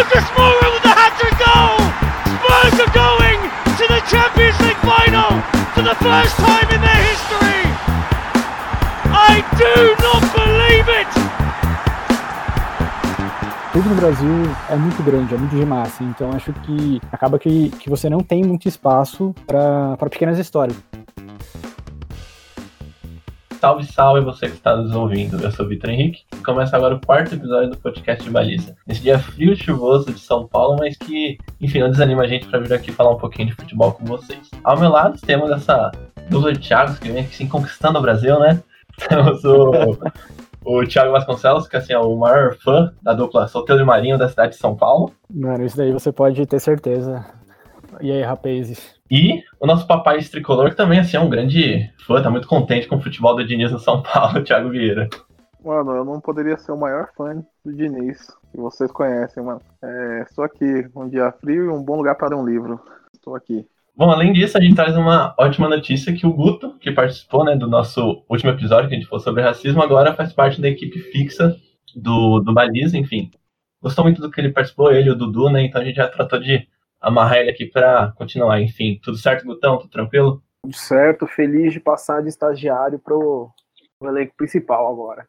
Lucas Moura with the hat-trick goal! Spurs are going to the Champions League final for the first time in their history! I do not believe it! tudo no Brasil é muito grande, é muito de massa, então acho que acaba que, que você não tem muito espaço para pequenas histórias. Salve, salve você que está nos ouvindo. Eu sou Vitor Henrique e começa agora o quarto episódio do podcast de Baliza. Nesse dia frio e chuvoso de São Paulo, mas que, enfim, não desanima a gente para vir aqui falar um pouquinho de futebol com vocês. Ao meu lado temos essa dupla de Thiagos que vem se conquistando o Brasil, né? Temos o, o Thiago Vasconcelos, que assim, é o maior fã da dupla Solteiro e Marinho da cidade de São Paulo. Mano, isso daí você pode ter certeza. E aí, rapazes? E o nosso papai tricolor, que também assim, é um grande fã, tá muito contente com o futebol do Diniz no São Paulo, Thiago Vieira. Mano, eu não poderia ser o maior fã do Diniz, que vocês conhecem, mano. É, estou aqui, um dia frio e um bom lugar para um livro. Estou aqui. Bom, além disso, a gente traz uma ótima notícia que o Guto, que participou né, do nosso último episódio que a gente falou sobre racismo, agora faz parte da equipe fixa do, do Baliza, enfim. Gostou muito do que ele participou, ele e o Dudu, né? Então a gente já tratou de amarrar ele aqui para continuar. Enfim, tudo certo, Gutão? Tudo tranquilo? Tudo certo, feliz de passar de estagiário pro, pro elenco principal agora.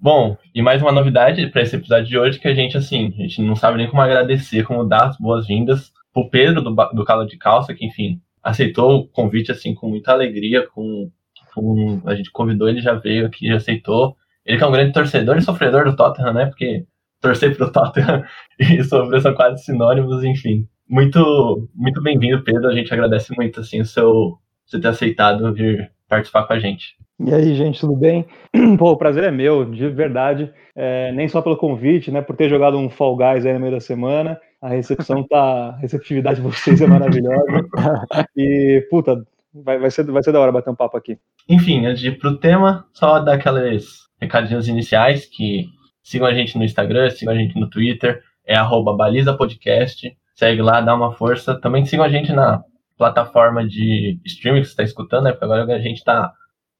Bom, e mais uma novidade para esse episódio de hoje que a gente, assim, a gente não sabe nem como agradecer, como dar as boas-vindas pro Pedro do, do Calo de Calça, que, enfim, aceitou o convite, assim, com muita alegria, com, com a gente convidou, ele já veio aqui, já aceitou. Ele que é um grande torcedor e sofredor do Tottenham, né, porque torcer pro Tottenham e sofrer são quase sinônimos, enfim muito, muito bem-vindo, Pedro. A gente agradece muito assim o seu você ter aceitado vir participar com a gente. E aí, gente, tudo bem? Pô, o prazer é meu, de verdade. É, nem só pelo convite, né? Por ter jogado um Fall Guys aí no meio da semana. A recepção tá. A receptividade de vocês é maravilhosa. E, puta, vai, vai, ser, vai ser da hora bater um papo aqui. Enfim, antes de ir pro tema, só dar aqueles recadinhos iniciais que sigam a gente no Instagram, sigam a gente no Twitter, é arroba baliza podcast. Segue lá, dá uma força. Também sigam a gente na plataforma de streaming que você está escutando, né? Porque agora a gente está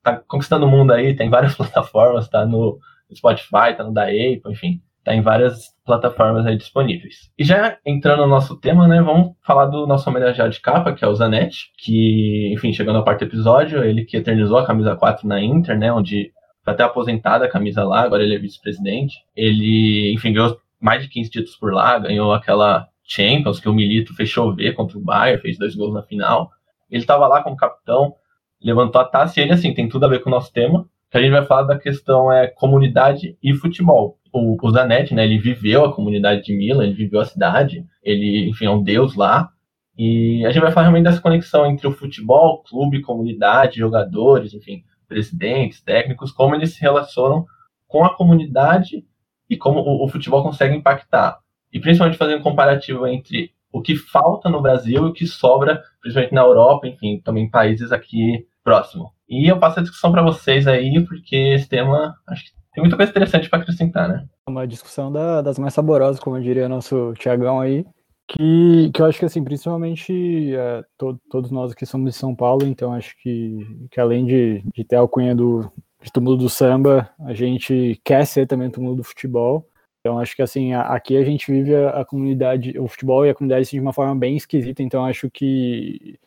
tá conquistando o mundo aí, tem várias plataformas, tá no Spotify, tá no da Apple, enfim, tá em várias plataformas aí disponíveis. E já entrando no nosso tema, né, vamos falar do nosso homenageado de capa, que é o Zanetti, que, enfim, chegando ao quarto episódio, ele que eternizou a camisa 4 na Inter, né, onde foi até aposentada a camisa lá, agora ele é vice-presidente. Ele, enfim, ganhou mais de 15 títulos por lá, ganhou aquela Champions, que o Milito fez chover contra o Bayern, fez dois gols na final. Ele estava lá como capitão, levantou a taça e ele, assim, tem tudo a ver com o nosso tema, que a gente vai falar da questão é comunidade e futebol. O, o Zanetti, né, ele viveu a comunidade de Milan, ele viveu a cidade, ele, enfim, é um deus lá. E a gente vai falar realmente dessa conexão entre o futebol, clube, comunidade, jogadores, enfim, presidentes, técnicos, como eles se relacionam com a comunidade e como o, o futebol consegue impactar e principalmente fazendo um comparativo entre o que falta no Brasil e o que sobra, principalmente na Europa, enfim, também países aqui próximo. E eu passo a discussão para vocês aí, porque esse tema acho que tem muita coisa interessante para acrescentar, né? Uma discussão da, das mais saborosas, como diria nosso Tiagão aí, que, que eu acho que, assim, principalmente é, to, todos nós aqui somos de São Paulo, então acho que, que além de, de ter a alcunha do, de túmulo do samba, a gente quer ser também túmulo do futebol. Então acho que assim, aqui a gente vive a, a, comunidade, o futebol e a comunidade assim, de uma forma bem esquisita, então acho que,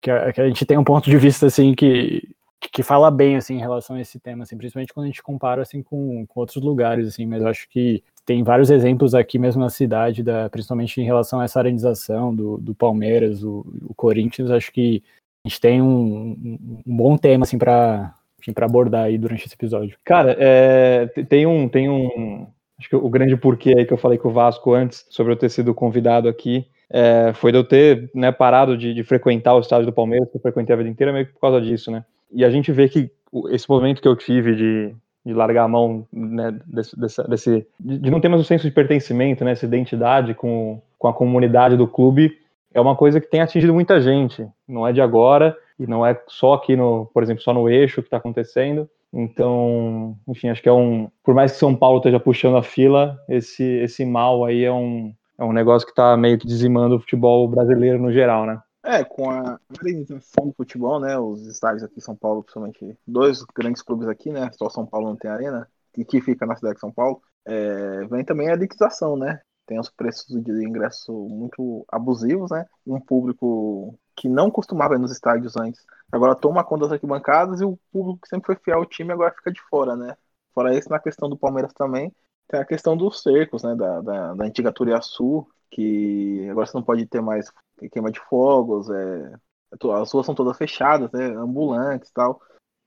que a, que, a, gente tem um ponto de vista assim que, que fala bem assim em relação a esse tema, assim, principalmente quando a gente compara assim com, com outros lugares assim, mas eu acho que tem vários exemplos aqui mesmo na cidade, da, principalmente em relação a essa arenização do, do Palmeiras, o, o Corinthians, acho que a gente tem um, um, um bom tema assim para para abordar aí durante esse episódio. Cara, é, tem um tem um Acho que o grande porquê aí que eu falei com o Vasco antes, sobre eu ter sido convidado aqui, é, foi de eu ter né, parado de, de, frequentar o estádio do Palmeiras, que eu frequentei a vida inteira, meio que por causa disso, né? E a gente vê que esse momento que eu tive de, de largar a mão né, desse, desse, de não ter mais um senso de pertencimento, né, essa identidade com, com a comunidade do clube, é uma coisa que tem atingido muita gente. Não é de agora, e não é só aqui no, por exemplo, só no eixo que está acontecendo. Então, enfim, acho que é um. Por mais que São Paulo esteja puxando a fila, esse, esse mal aí é um, é um negócio que está meio que dizimando o futebol brasileiro no geral, né? É, com a organização do futebol, né? Os estádios aqui em São Paulo, principalmente dois grandes clubes aqui, né? Só São Paulo não tem arena, e que fica na cidade de São Paulo. É, vem também a elitização, né? tem os preços de ingresso muito abusivos, né? Um público que não costumava ir nos estádios antes, agora toma conta das arquibancadas e o público que sempre foi fiel ao time agora fica de fora, né? Fora isso, na questão do Palmeiras também, tem a questão dos cercos, né? Da, da, da antiga Turiaçu, que agora você não pode ter mais queima de fogos, é, as ruas são todas fechadas, né? Ambulantes tal.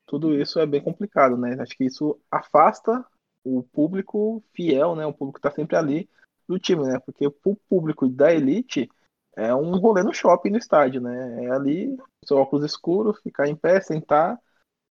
Tudo isso é bem complicado, né? Acho que isso afasta o público fiel, né? O público que está sempre ali do time, né? Porque o público da elite é um rolê no shopping, no estádio, né? É ali, seu óculos escuro, ficar em pé, sentar,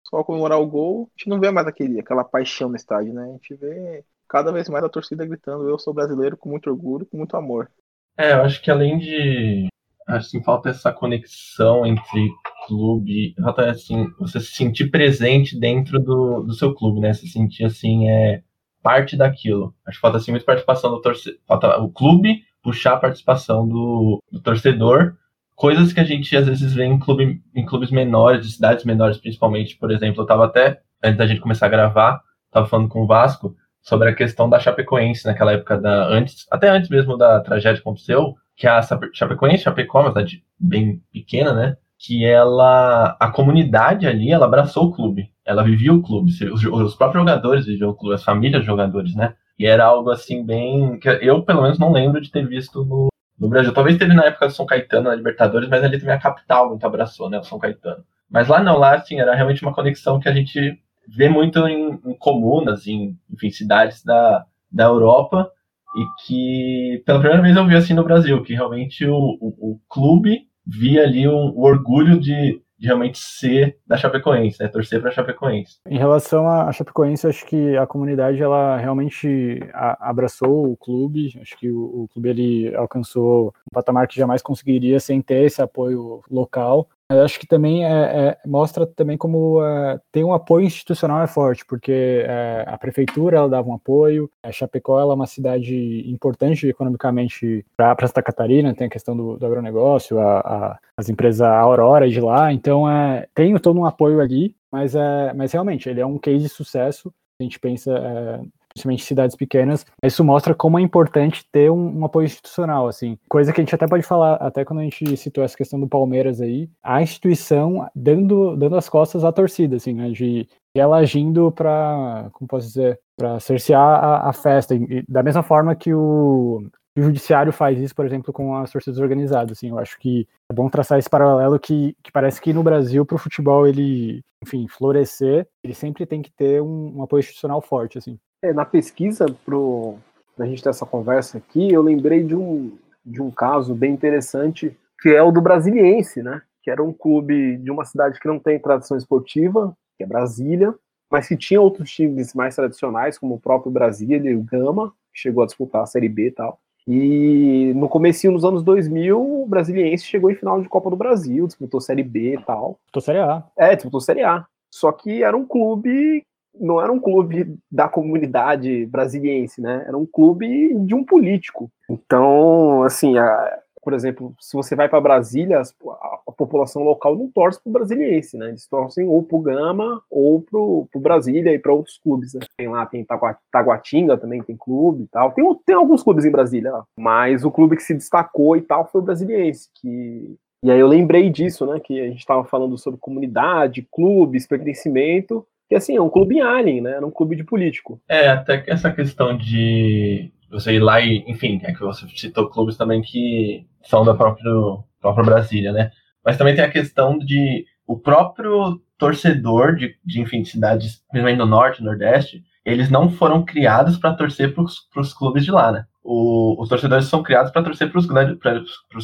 só comemorar o gol. A gente não vê mais aquele, aquela paixão no estádio, né? A gente vê cada vez mais a torcida gritando: Eu sou brasileiro com muito orgulho, com muito amor. É, eu acho que além de. Assim, falta essa conexão entre clube. Falta, assim, você se sentir presente dentro do, do seu clube, né? Se sentir, assim, é parte daquilo. Acho que falta, assim, muita participação do torcedor. Falta o clube puxar a participação do, do torcedor. Coisas que a gente às vezes vê em, clube, em clubes menores, de cidades menores, principalmente. Por exemplo, eu tava até, antes da gente começar a gravar, tava falando com o Vasco sobre a questão da Chapecoense naquela época da antes, até antes mesmo da tragédia que aconteceu, que a Chapecoense, Chapecó, uma cidade bem pequena, né? Que ela, a comunidade ali, ela abraçou o clube, ela vivia o clube, os, os próprios jogadores viviam o clube, as famílias dos jogadores, né? E era algo assim bem. que eu, pelo menos, não lembro de ter visto no, no Brasil. Talvez teve na época do São Caetano, na Libertadores, mas ali também a capital muito abraçou, né? O São Caetano. Mas lá não, lá assim, era realmente uma conexão que a gente vê muito em, em comunas, em enfim, cidades da, da Europa, e que pela primeira vez eu vi assim no Brasil, que realmente o, o, o clube via ali o orgulho de, de realmente ser da Chapecoense, né? Torcer para a Chapecoense. Em relação à Chapecoense, acho que a comunidade ela realmente abraçou o clube. Acho que o, o clube ele alcançou um patamar que jamais conseguiria sem ter esse apoio local. Eu acho que também é, é, mostra também como é, tem um apoio institucional é forte, porque é, a prefeitura ela dava um apoio, a Chapecó ela é uma cidade importante economicamente para Santa Catarina, tem a questão do, do agronegócio, a, a, as empresas Aurora de lá, então é, tem todo um apoio ali, mas, é, mas realmente ele é um case de sucesso. A gente pensa é, principalmente cidades pequenas, isso mostra como é importante ter um, um, apoio institucional, assim. Coisa que a gente até pode falar, até quando a gente citou essa questão do Palmeiras aí, a instituição dando, dando as costas à torcida, assim, né, de ela agindo para, como posso dizer, para cercear a, a festa, e, da mesma forma que o, o judiciário faz isso, por exemplo, com as torcidas organizadas. Assim, eu acho que é bom traçar esse paralelo que, que parece que no Brasil, para o futebol ele, enfim, florescer, ele sempre tem que ter um, um apoio institucional forte. Assim. É, na pesquisa para a gente ter essa conversa aqui, eu lembrei de um, de um caso bem interessante, que é o do Brasiliense, né? Que era um clube de uma cidade que não tem tradição esportiva, que é Brasília, mas que tinha outros times mais tradicionais, como o próprio Brasília e o Gama, que chegou a disputar a Série B e tal. E no começo dos anos 2000, o Brasiliense chegou em final de Copa do Brasil, disputou Série B e tal. Disputou Série A. É, disputou Série A. Só que era um clube não era um clube da comunidade brasiliense, né? Era um clube de um político. Então, assim, a, por exemplo, se você vai para Brasília, a, a, população local não torce para o brasiliense, né? Eles torcem ou para o Gama ou para o Brasília e para outros clubes. Né? Tem lá, tem Taguatinga também, tem clube e tal. Tem, tem alguns clubes em Brasília, mas o clube que se destacou e tal foi o brasiliense, que e aí eu lembrei disso, né? Que a gente estava falando sobre comunidade, clubes, pertencimento, que assim, é um clube alien, né? Era um clube de político. É, até essa questão de você ir lá e, enfim, é que você citou clubes também que são da própria, própria Brasília, né? Mas também tem a questão de o próprio torcedor de, de enfim, de cidades, principalmente no norte, nordeste, eles não foram criados para torcer para os clubes de lá, né? O, os torcedores são criados para torcer para os grandes,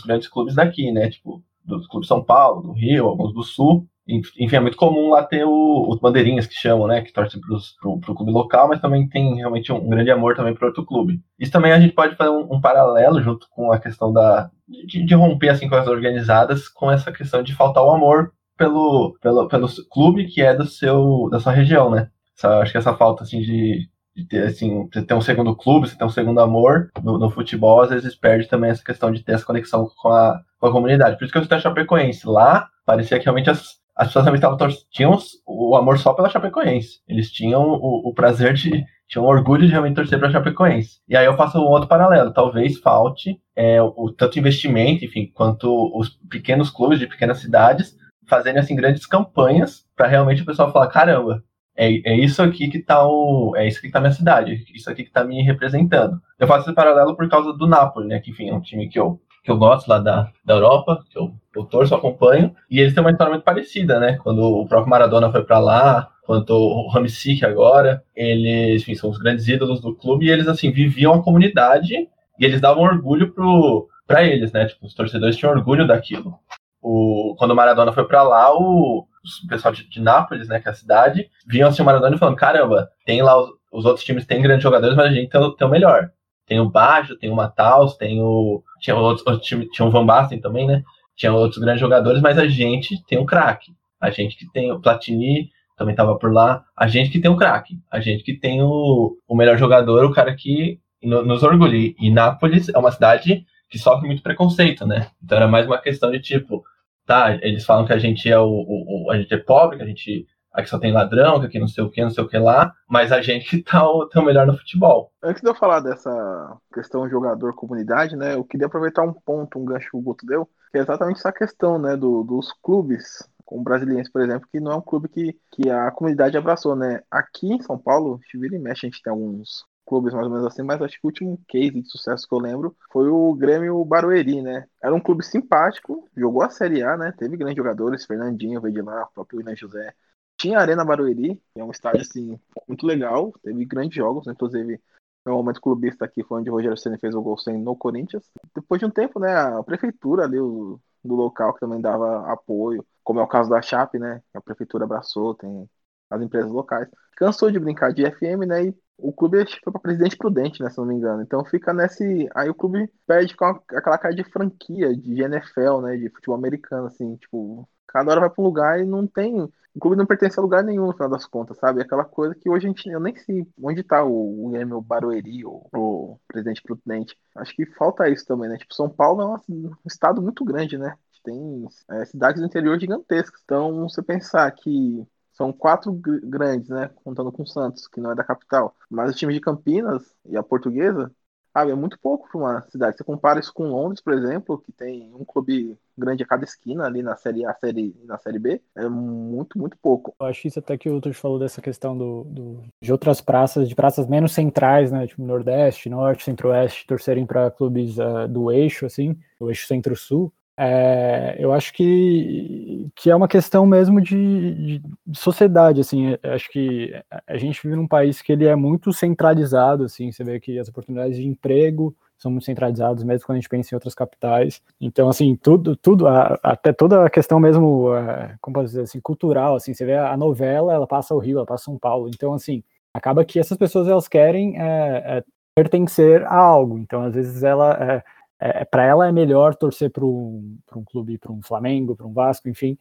grandes clubes daqui, né? Tipo, dos clubes de São Paulo, do Rio, alguns do Sul. Enfim, é muito comum lá ter o, os bandeirinhas que chamam, né? Que torcem para o clube local, mas também tem realmente um, grande amor também para outro clube. Isso também a gente pode fazer um, um paralelo junto com a questão da de, de, romper assim com as organizadas, com essa questão de faltar o amor pelo, pelo, pelo clube que é do seu da sua região, né? Essa, acho que essa falta assim de, de ter assim, ter um segundo clube, você ter um segundo amor no, no, futebol, às vezes perde também essa questão de ter essa conexão com a, com a comunidade. Por isso que eu estou Chapecoense. Lá parecia que realmente as, as pessoas realmente estavam tinham o amor só pela Chapecoense. Eles tinham o, o prazer de, tinham orgulho de realmente torcer para Chapecoense. E aí eu faço um outro paralelo. Talvez falte é, o, tanto investimento, enfim, quanto os pequenos clubes de pequenas cidades fazendo assim grandes campanhas para realmente o pessoal falar caramba é, é isso aqui que tá o é isso que tá minha cidade isso aqui que tá me representando eu faço esse paralelo por causa do Napoli né que enfim é um time que eu que eu gosto lá da, da Europa que eu, eu torço acompanho e eles têm uma história muito parecida né quando o próprio Maradona foi para lá quanto o Ramsik agora eles enfim, são os grandes ídolos do clube e eles assim viviam a comunidade e eles davam orgulho pro para eles, né? Tipo, os torcedores tinham orgulho daquilo o, quando o Maradona foi para lá, o, o pessoal de, de, Nápoles, né, que é a cidade, viam assim o Maradona e falando, caramba, tem lá os, os outros times têm grandes jogadores, mas a gente tem, tem o melhor. Tem o Baggio, tem o Mataus, tem o tinha outros, tinha o Van Basten também, né? Tinha outros grandes jogadores, mas a gente tem um craque. A gente que tem o Platini também estava por lá. A gente que tem um craque. A gente que tem o, o melhor jogador, o cara que no, nos orgulha. E Nápoles é uma cidade que sofre muito preconceito, né? Então era mais uma questão de tipo, tá, eles falam que a gente é o, o, o a gente é pobre, que a gente aqui só tem ladrão, que aqui não sei o que, não sei o que lá, mas a gente tá o, tá o melhor no futebol. Antes de eu falar dessa questão jogador-comunidade, né, eu queria aproveitar um ponto, um gancho que o Guto deu, que é exatamente essa questão, né, do, dos clubes, como o Brasiliense, por exemplo, que não é um clube que, que a comunidade abraçou, né. Aqui em São Paulo, se vira e mexe, a gente tem alguns clubes mais ou menos assim, mas acho que o último case de sucesso que eu lembro foi o Grêmio Barueri, né? Era um clube simpático, jogou a Série A, né? Teve grandes jogadores, Fernandinho veio de lá, o próprio William José. Tinha a Arena Barueri, que é um estádio assim muito legal, teve grandes jogos, né? inclusive no momento clubista aqui foi onde o Rogério Senna fez o gol sem no Corinthians. Depois de um tempo, né, a prefeitura ali o, do local que também dava apoio, como é o caso da Chape, né? A prefeitura abraçou, tem as empresas locais. Cansou de brincar de FM, né? E o clube foi para presidente prudente, né, se não me engano. Então fica nesse. Aí o clube perde com aquela cara de franquia, de NFL, né? De futebol americano, assim, tipo, cada hora vai para um lugar e não tem. O clube não pertence a lugar nenhum, no final das contas, sabe? Aquela coisa que hoje a gente. Eu nem sei onde tá o, o Grêmio Barueri, o, o presidente prudente. Acho que falta isso também, né? Tipo, São Paulo é um estado muito grande, né? Tem é, cidades do interior gigantescas. Então, você pensar que são quatro grandes, né? Contando com o Santos, que não é da capital. Mas o time de Campinas e a portuguesa, sabe, é muito pouco para uma cidade. Você compara isso com Londres, por exemplo, que tem um clube grande a cada esquina ali na série A, série na série B, é muito, muito pouco. Eu acho isso até que o Tuxo falou dessa questão do, do, de outras praças, de praças menos centrais, né, tipo Nordeste, Norte, Centro-Oeste, torcerem para clubes uh, do eixo, assim, do eixo Centro-Sul. É, eu acho que, que é uma questão mesmo de, de, sociedade, assim, é, acho que a gente vive num país que ele é muito centralizado, assim, você vê que as oportunidades de emprego são muito centralizadas, mesmo quando a gente pensa em outras capitais, então, assim, tudo, tudo, até toda a questão mesmo, é, como posso dizer assim, cultural, assim, você vê a novela, ela passa o Rio, ela passa São Paulo, então, assim, acaba que essas pessoas, elas querem é, é pertencer a algo, então, às vezes, ela... É, é, para ela é melhor torcer para um, um clube, para um Flamengo, para um Vasco, enfim.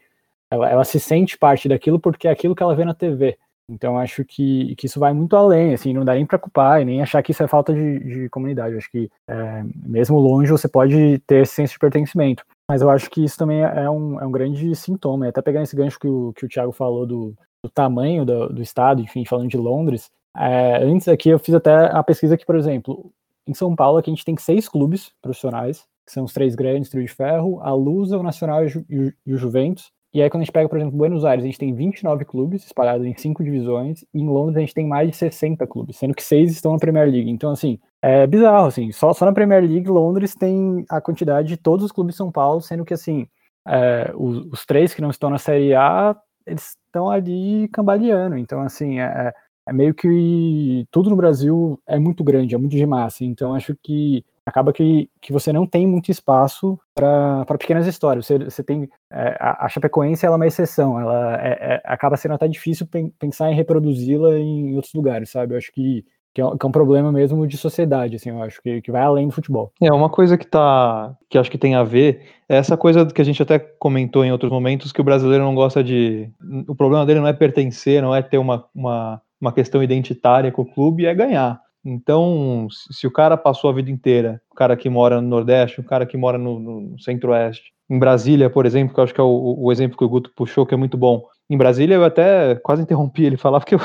Ela, ela, se sente parte daquilo porque é aquilo que ela vê na TV. Então acho que, que isso vai muito além, assim, não dá nem para culpar e nem achar que isso é falta de, de comunidade. acho que é, mesmo longe você pode ter esse senso de pertencimento. Mas eu acho que isso também é, é um, é um grande sintoma. E até pegando esse gancho que o, que o Thiago falou do, do tamanho do, do estado, enfim, falando de Londres, é, antes aqui eu fiz até a pesquisa que, por exemplo, em São Paulo, aqui a gente tem seis clubes profissionais, que são os três grandes, Trio de Ferro, a Lusa, o Nacional e o, e Juventus. E aí, quando a gente pega, por exemplo, Buenos Aires, a gente tem 29 clubes espalhados em cinco divisões, e em Londres a gente tem mais de 60 clubes, sendo que seis estão na Premier League. Então, assim, é bizarro, assim, só, só na Premier League, Londres tem a quantidade de todos os clubes de São Paulo, sendo que, assim, é, os, os, três que não estão na Série A, eles estão ali cambaleando. Então, assim, é, é meio que tudo no Brasil é muito grande, é muito de massa. Então acho que acaba que, que você não tem muito espaço para pequenas histórias. Você, você tem é, a, a Chapecoense ela é uma exceção. Ela é, é, acaba sendo até difícil pensar em reproduzi-la em outros lugares, sabe? Eu acho que que é, que é um problema mesmo de sociedade, assim, eu acho que, que vai além do futebol. É, uma coisa que tá, que acho que tem a ver, é essa coisa que a gente até comentou em outros momentos, que o brasileiro não gosta de, o problema dele não é pertencer, não é ter uma, uma uma questão identitária com o clube é ganhar. Então, se o cara passou a vida inteira, o cara que mora no Nordeste, o cara que mora no, no Centro-Oeste, em Brasília, por exemplo, que eu acho que é o, o, exemplo que o Guto puxou, que é muito bom. Em Brasília, eu até quase interrompi ele falar, porque eu,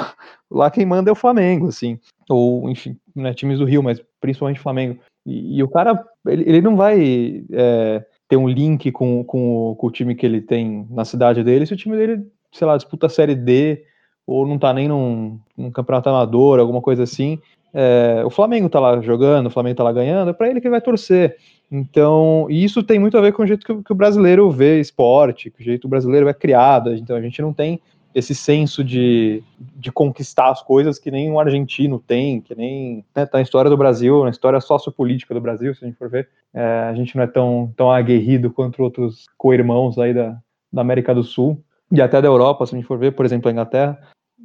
lá quem manda é o Flamengo, assim. ou enfim, né, times do Rio, mas principalmente Flamengo. E, e o cara, ele, ele não vai é, ter um link com, com, com, o time que ele tem na cidade dele, se o time dele, sei lá, disputa a Série D, ou não tá nem num, num campeonato amador, alguma coisa assim. É, o Flamengo tá lá jogando, o Flamengo tá lá ganhando, é para ele que vai torcer. Então, isso tem muito a ver com o jeito que, que o brasileiro vê esporte, que o jeito que o brasileiro é criado. Então, a gente não tem esse senso de, de conquistar as coisas que nem um argentino tem, que nem né, tá na história do Brasil, na história sociopolítica do Brasil, se a gente for ver, é, a gente não é tão, tão aguerrido quanto outros co-irmãos aí da, da América do Sul e até da Europa, se a gente for ver, por exemplo, a Inglaterra,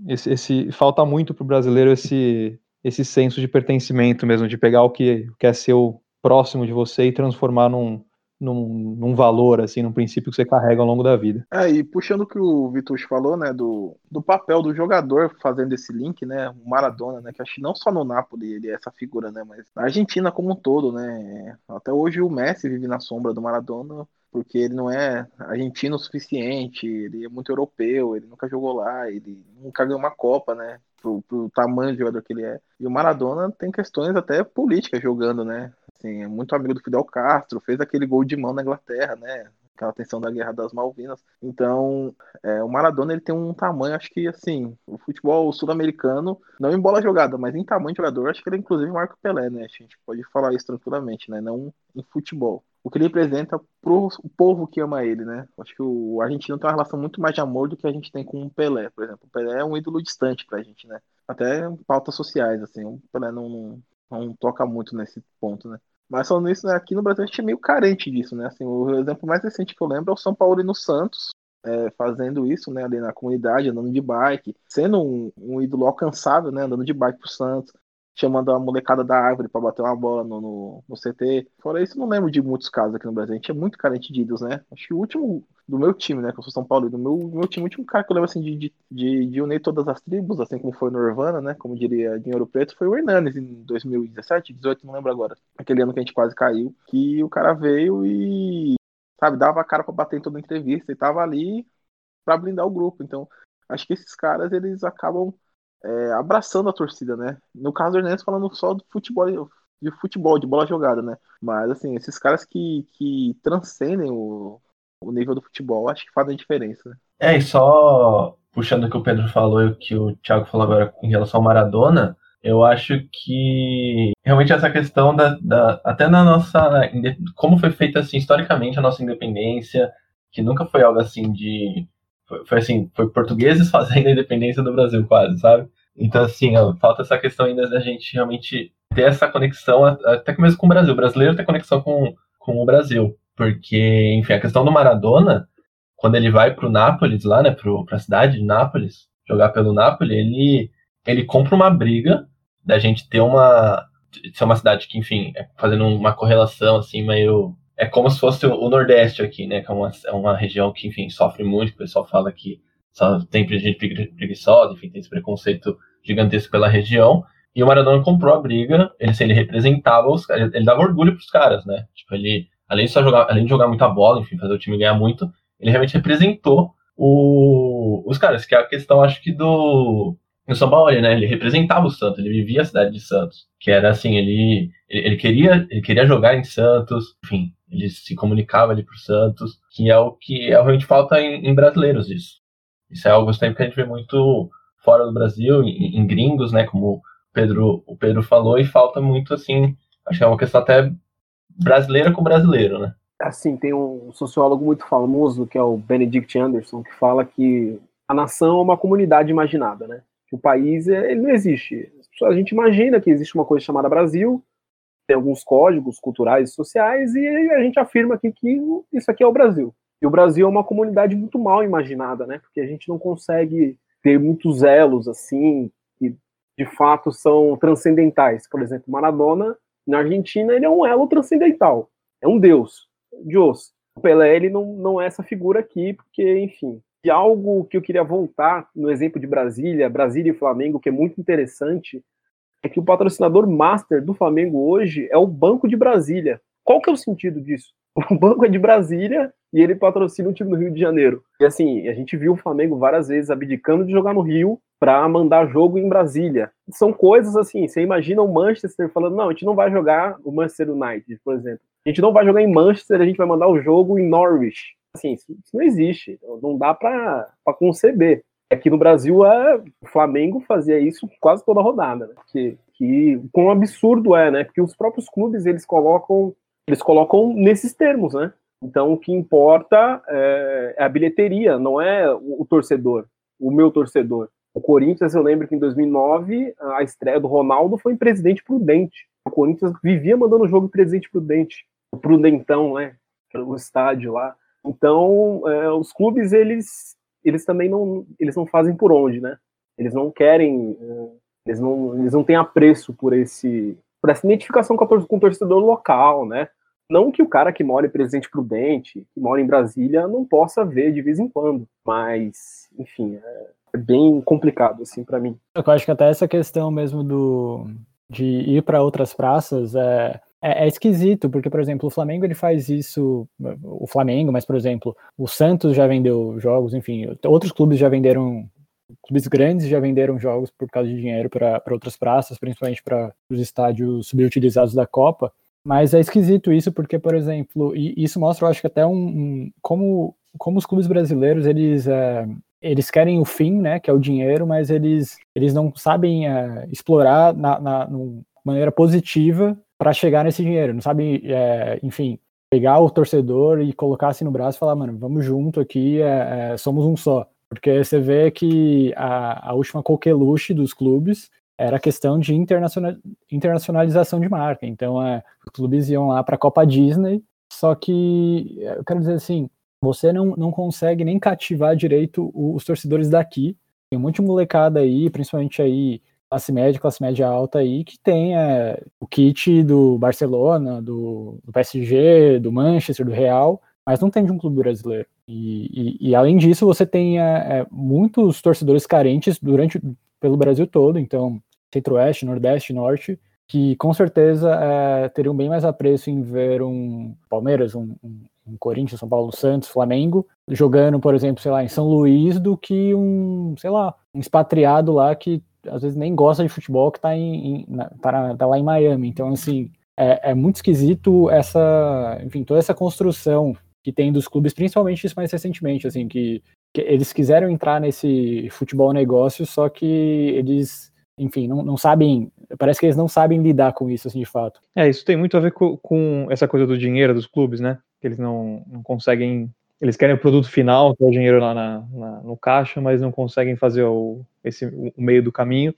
esse, esse falta muito para o brasileiro esse esse senso de pertencimento mesmo, de pegar o que quer ser o próximo de você e transformar num, num, num, valor, assim, num princípio que você carrega ao longo da vida. É, e puxando o que o Vitor falou, né, do, do papel do jogador fazendo esse link, né, o Maradona, né, que acho que não só no Napoli ele é essa figura, né, mas na Argentina como um todo, né, até hoje o Messi vive na sombra do Maradona, porque ele não é argentino o suficiente, ele é muito europeu, ele nunca jogou lá, ele nunca ganhou uma Copa, né, pro, pro tamanho de jogador que ele é. E o Maradona tem questões até políticas jogando, né, assim, é muito amigo do Fidel Castro, fez aquele gol de mão na Inglaterra, né? Aquela tensão da Guerra das Malvinas. Então, é, o Maradona ele tem um tamanho, acho que assim, o futebol sul-americano, não em bola jogada, mas em tamanho de jogador, acho que ele é inclusive o Pelé, né? A gente pode falar isso tranquilamente, né? Não em futebol. O que ele representa pro o povo que ama ele, né? Acho que o argentino tem uma relação muito mais de amor do que a gente tem com o Pelé, por exemplo. O Pelé é um ídolo distante pra gente, né? Até pautas sociais, assim. O Pelé não, não toca muito nesse ponto, né? Mas falando isso, né, aqui no Brasil a gente é meio carente disso, né? Assim, o exemplo mais recente que eu lembro é o São Paulo e no Santos, é, fazendo isso, né, ali na comunidade, andando de bike, sendo um, um ídolo alcançável, né, andando de bike pro Santos chamando a molecada da árvore para bater uma bola no, no, no, CT. Fora isso, não lembro de muitos casos aqui no Brasil. A gente é muito carente de ídolos, né? Acho que o último do meu time, né? Que eu sou São Paulo, do meu, meu time, o último cara que eu lembro assim de, de, de, unir todas as tribos, assim como foi no Urbana, né? Como diria Dinheiro Preto, foi o Hernanes em 2017, 18, não lembro agora. Aquele ano que a gente quase caiu. Que o cara veio e, sabe, dava a cara para bater em toda entrevista e tava ali para blindar o grupo. Então, acho que esses caras, eles acabam é, abraçando a torcida, né? No caso do Hernandes falando só do futebol, de futebol, de bola jogada, né? Mas assim, esses caras que, que transcendem o, o nível do futebol, acho que fazem diferença. Né? É, e só puxando o que o Pedro falou e o que o Thiago falou agora em relação ao Maradona, eu acho que realmente essa questão da, da até na nossa como foi feita assim historicamente a nossa independência, que nunca foi algo assim de foi, foi, assim, foi portugueses fazendo a independência do Brasil, quase, sabe? Então, assim, ó, falta essa questão ainda da gente realmente ter essa conexão, até mesmo com o Brasil. O brasileiro ter conexão com, com o Brasil. Porque, enfim, a questão do Maradona, quando ele vai pro Nápoles, lá, né, pro, pra cidade de Nápoles, jogar pelo Nápoles, ele, ele compra uma briga da gente ter uma. ser uma cidade que, enfim, é fazendo uma correlação, assim, meio é como se fosse o Nordeste aqui, né? Que é uma, é uma região que, enfim, sofre muito, o pessoal fala que só tem gente preguiçosa, enfim, tem esse preconceito gigantesco pela região. E o Maradona comprou a briga, ele, assim, ele representava os caras, ele dava orgulho pros caras, né? Tipo, ele, além de, jogar, além de jogar muita bola, enfim, fazer o time ganhar muito, ele realmente representou o, os caras, que é a questão, acho que, do, no São Paulo, né? Ele representava o Santos, ele vivia a cidade de Santos, que era assim, ele, ele, queria, ele queria jogar em Santos, enfim, ele se comunicava ali pro Santos, que é o que realmente falta em, em brasileiros isso. Isso é algo que a gente vê muito fora do Brasil, em, em, gringos, né, como o Pedro, o Pedro falou, e falta muito assim, acho que é uma questão até brasileira com brasileiro, né? Assim, tem um sociólogo muito famoso, que é o Benedict Anderson, que fala que a nação é uma comunidade imaginada, né? O país, ele não existe. A gente imagina que existe uma coisa chamada Brasil, tem alguns códigos culturais e sociais, e a gente afirma aqui que isso aqui é o Brasil. E o Brasil é uma comunidade muito mal imaginada, né? Porque a gente não consegue ter muitos elos, assim, que de fato são transcendentais. Por exemplo, Maradona, na Argentina, ele é um elo transcendental. É um deus, Deus. O Pelé, ele não, não é essa figura aqui, porque, enfim. E algo que eu queria voltar no exemplo de Brasília, Brasília e Flamengo, que é muito interessante, é que o patrocinador master do Flamengo hoje é o Banco de Brasília. Qual que é o sentido disso? O banco é de Brasília e ele patrocina o time do Rio de Janeiro. E assim, a gente viu o Flamengo várias vezes abdicando de jogar no Rio para mandar jogo em Brasília. São coisas assim, você imagina o Manchester falando, não, a gente não vai jogar o Manchester United, por exemplo. A gente não vai jogar em Manchester, a gente vai mandar o jogo em Norwich. Assim, isso, isso não existe, não dá para conceber. Aqui no Brasil, é, o Flamengo fazia isso quase toda rodada, né? que, quão absurdo é, né? Porque os próprios clubes eles colocam eles colocam nesses termos, né? Então o que importa é, é a bilheteria, não é o, o torcedor, o meu torcedor. O Corinthians, eu lembro que em 2009 a estreia do Ronaldo foi em Presidente Prudente. O Corinthians vivia mandando jogo em Presidente Prudente, o Prudentão, né? O estádio lá. Então, é, os clubes eles eles também não eles não fazem por onde, né? Eles não querem, é, eles não eles não têm apreço por esse por essa identificação com, a, com o torcedor local, né? Não que o cara que mora em Presidente Prudente, que mora em Brasília, não possa ver de vez em quando, mas, enfim, é, é bem complicado, assim, para mim. Eu acho que até essa questão mesmo do de ir para outras praças é, é, é, esquisito, porque, por exemplo, o Flamengo ele faz isso, o Flamengo, mas, por exemplo, o Santos já vendeu jogos, enfim, outros clubes já venderam, clubes grandes já venderam jogos por causa de dinheiro para outras praças, principalmente para os estádios subutilizados da Copa. Mas é esquisito isso, porque, por exemplo, e isso mostra, eu acho que até um, um como, como os clubes brasileiros, eles, é, eles querem o fim, né, que é o dinheiro, mas eles, eles não sabem é, explorar na, na maneira positiva para chegar nesse dinheiro, não sabem, é, enfim, pegar o torcedor e colocar assim no braço e falar, mano, vamos junto aqui, é, é, somos um só. Porque você vê que a, a última coqueluche dos clubes era questão de internacional, internacionalização de marca. Então, é, os clubes iam lá para a Copa Disney, só que, eu quero dizer assim, você não, não consegue nem cativar direito os torcedores daqui. Tem um monte de molecada aí, principalmente aí, classe média, classe média alta aí, que tem é, o kit do Barcelona, do, do, PSG, do Manchester, do Real, mas não tem de um clube brasileiro. E, e, e além disso, você tem é, é muitos torcedores carentes durante pelo Brasil todo, então Centro-Oeste, Nordeste, Norte, que com certeza é, teriam bem mais apreço em ver um Palmeiras, um, um, um, Corinthians, São Paulo, Santos, Flamengo, jogando, por exemplo, sei lá, em São Luís, do que um, sei lá, um expatriado lá que às vezes nem gosta de futebol que está em, em tá, tá, lá em Miami. Então, assim, é, é muito esquisito essa, enfim, toda essa construção que tem dos clubes, principalmente isso mais recentemente, assim, que, que eles quiseram entrar nesse futebol negócio, só que eles enfim, não, não sabem. Parece que eles não sabem lidar com isso, assim, de fato. É, isso tem muito a ver com, com essa coisa do dinheiro dos clubes, né? Que eles não, não conseguem. Eles querem o produto final, é o dinheiro lá na, na, no caixa, mas não conseguem fazer o, esse, o meio do caminho.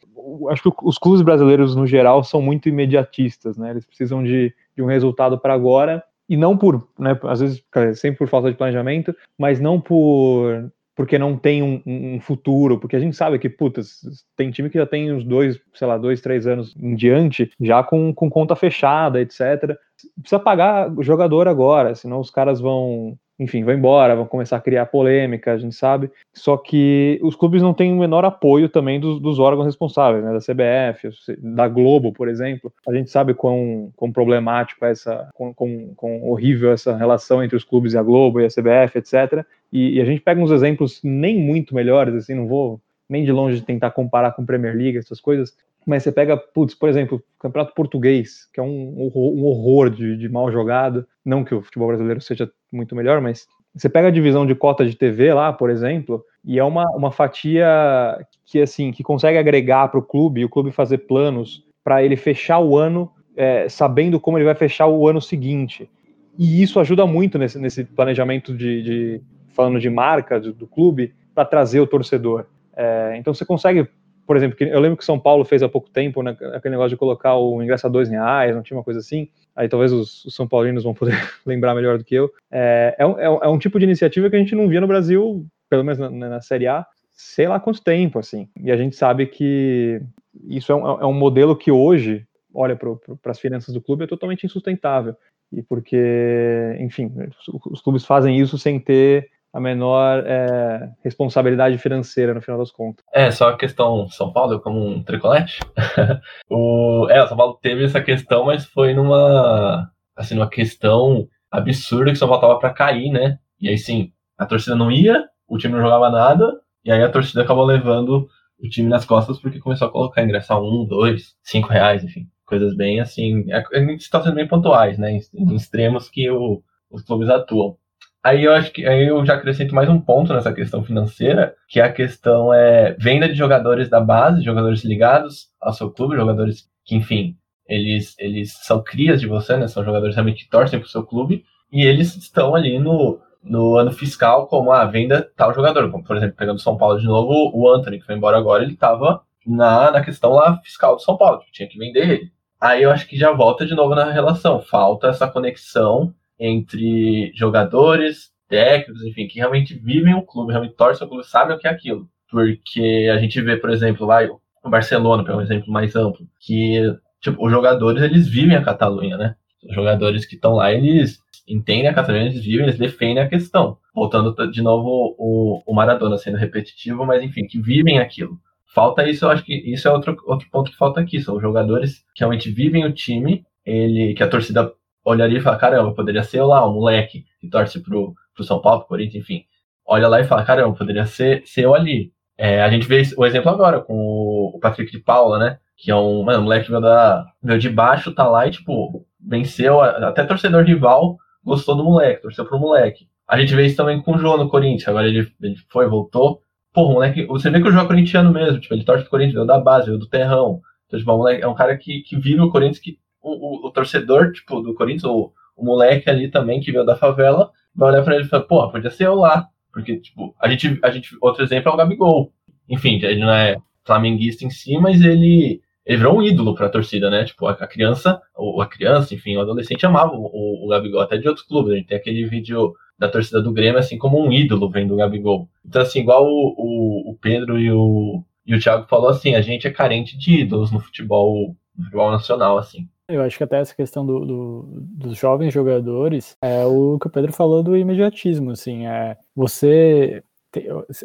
Acho que os clubes brasileiros, no geral, são muito imediatistas, né? Eles precisam de, de um resultado para agora, e não por, né, às vezes, sempre por falta de planejamento, mas não por porque não tem um, um, futuro, porque a gente sabe que, putas, tem time que já tem uns dois, sei lá, dois, três anos em diante, já com, com conta fechada, etc. Precisa pagar o jogador agora, senão os caras vão enfim, vai embora, vão começar a criar polêmica, a gente sabe. Só que os clubes não têm o menor apoio também dos, dos órgãos responsáveis, né, da CBF, da Globo, por exemplo. A gente sabe quão, quão problemático é essa, quão, quão, horrível essa relação entre os clubes e a Globo e a CBF, etc. E, e a gente pega uns exemplos nem muito melhores, assim, não vou nem de longe tentar comparar com Premier League, essas coisas, mas você pega, putz, por exemplo, o Campeonato Português, que é um horror, um horror de, de, mal jogado, não que o futebol brasileiro seja muito melhor, mas você pega a divisão de cota de TV lá, por exemplo, e é uma, uma fatia que, assim, que consegue agregar para o clube, e o clube fazer planos para ele fechar o ano é, sabendo como ele vai fechar o ano seguinte. E isso ajuda muito nesse, nesse planejamento de, de falando de marca do, do clube, para trazer o torcedor. É, então você consegue por exemplo, eu lembro que São Paulo fez há pouco tempo né, aquele negócio de colocar o ingresso a dois reais, não tinha uma coisa assim. Aí talvez os, os São Paulinos vão poder lembrar melhor do que eu. É, é, um, é, um, tipo de iniciativa que a gente não via no Brasil, pelo menos na, na Série A, sei lá quanto tempo, assim. E a gente sabe que isso é um, é um modelo que hoje, olha para as finanças do clube, é totalmente insustentável. E porque, enfim, os clubes fazem isso sem ter a menor é, responsabilidade financeira no final das contas. É, só a questão São Paulo como um tricolete. o, é, o São Paulo teve essa questão, mas foi numa assim, numa questão absurda que São Paulo tava para cair, né? E aí sim, a torcida não ia, o time não jogava nada, e aí a torcida acabou levando o time nas costas porque começou a colocar ingresso a um, dois, cinco reais, enfim. Coisas bem assim, é, é situações bem pontuais, né? Em, em extremos que o, os clubes atuam. Aí eu acho que aí eu já acrescento mais um ponto nessa questão financeira, que é a questão é venda de jogadores da base, jogadores ligados ao seu clube, jogadores que, enfim, eles, eles são crias de você, né? São jogadores realmente que torcem pro seu clube, e eles estão ali no, no ano fiscal como a venda tal jogador. Como, por exemplo, pegando São Paulo de novo, o Anthony, que foi embora agora, ele estava na, na questão lá fiscal do São Paulo, tinha que vender ele. Aí eu acho que já volta de novo na relação. Falta essa conexão entre jogadores, técnicos, enfim, que realmente vivem o clube, realmente torcem o clube, sabem o que é aquilo. Porque a gente vê, por exemplo, vai, o Barcelona, para um exemplo mais amplo, que tipo, os jogadores eles vivem a Catalunha, né? Os jogadores que estão lá, eles entendem a Catalunha, eles vivem, eles defendem a questão. Voltando de novo o, o Maradona sendo repetitivo, mas enfim, que vivem aquilo. Falta isso, eu acho que isso é outro, outro ponto que falta aqui. São os jogadores que realmente vivem o time, ele, que a torcida olharia e fala, caramba, poderia ser lá, um moleque que torce pro, pro São Paulo, pro Corinthians, enfim. Olha lá e fala, caramba, poderia ser, ser eu ali. É, a gente vê o exemplo agora com o Patrick de Paula, né? Que é um, mano, um moleque que veio, da, de baixo, tá lá e, tipo, venceu, até torcedor rival gostou do moleque, torceu pro moleque. A gente vê isso também com o João no Corinthians, agora ele, ele foi, voltou. Pô, moleque, você vê que o João é corintiano mesmo, tipo, ele torce pro Corinthians, veio da base, veio do terrão. Então, tipo, o moleque, é um cara que, que vive o Corinthians, que o, o, o torcedor, tipo, do Corinthians, o, o moleque ali também que veio da favela, vai olhar pra ele e falar, pô, podia ser eu lá. Porque, tipo, a gente, a gente. Outro exemplo é o Gabigol. Enfim, ele não é flamenguista em si, mas ele, ele virou um ídolo para a torcida, né? Tipo, a, a, criança, ou a criança, enfim, o adolescente amava o, o, Gabigol, até de outros clubes. A gente tem aquele vídeo da torcida do Grêmio, assim, como um ídolo vendo o Gabigol. Então, assim, igual o, o, o Pedro e o, e o Thiago falou assim, a gente é carente de ídolos no futebol, no futebol nacional, assim. Eu acho que até essa questão do, do, dos jovens jogadores é o que o Pedro falou do imediatismo, assim, é você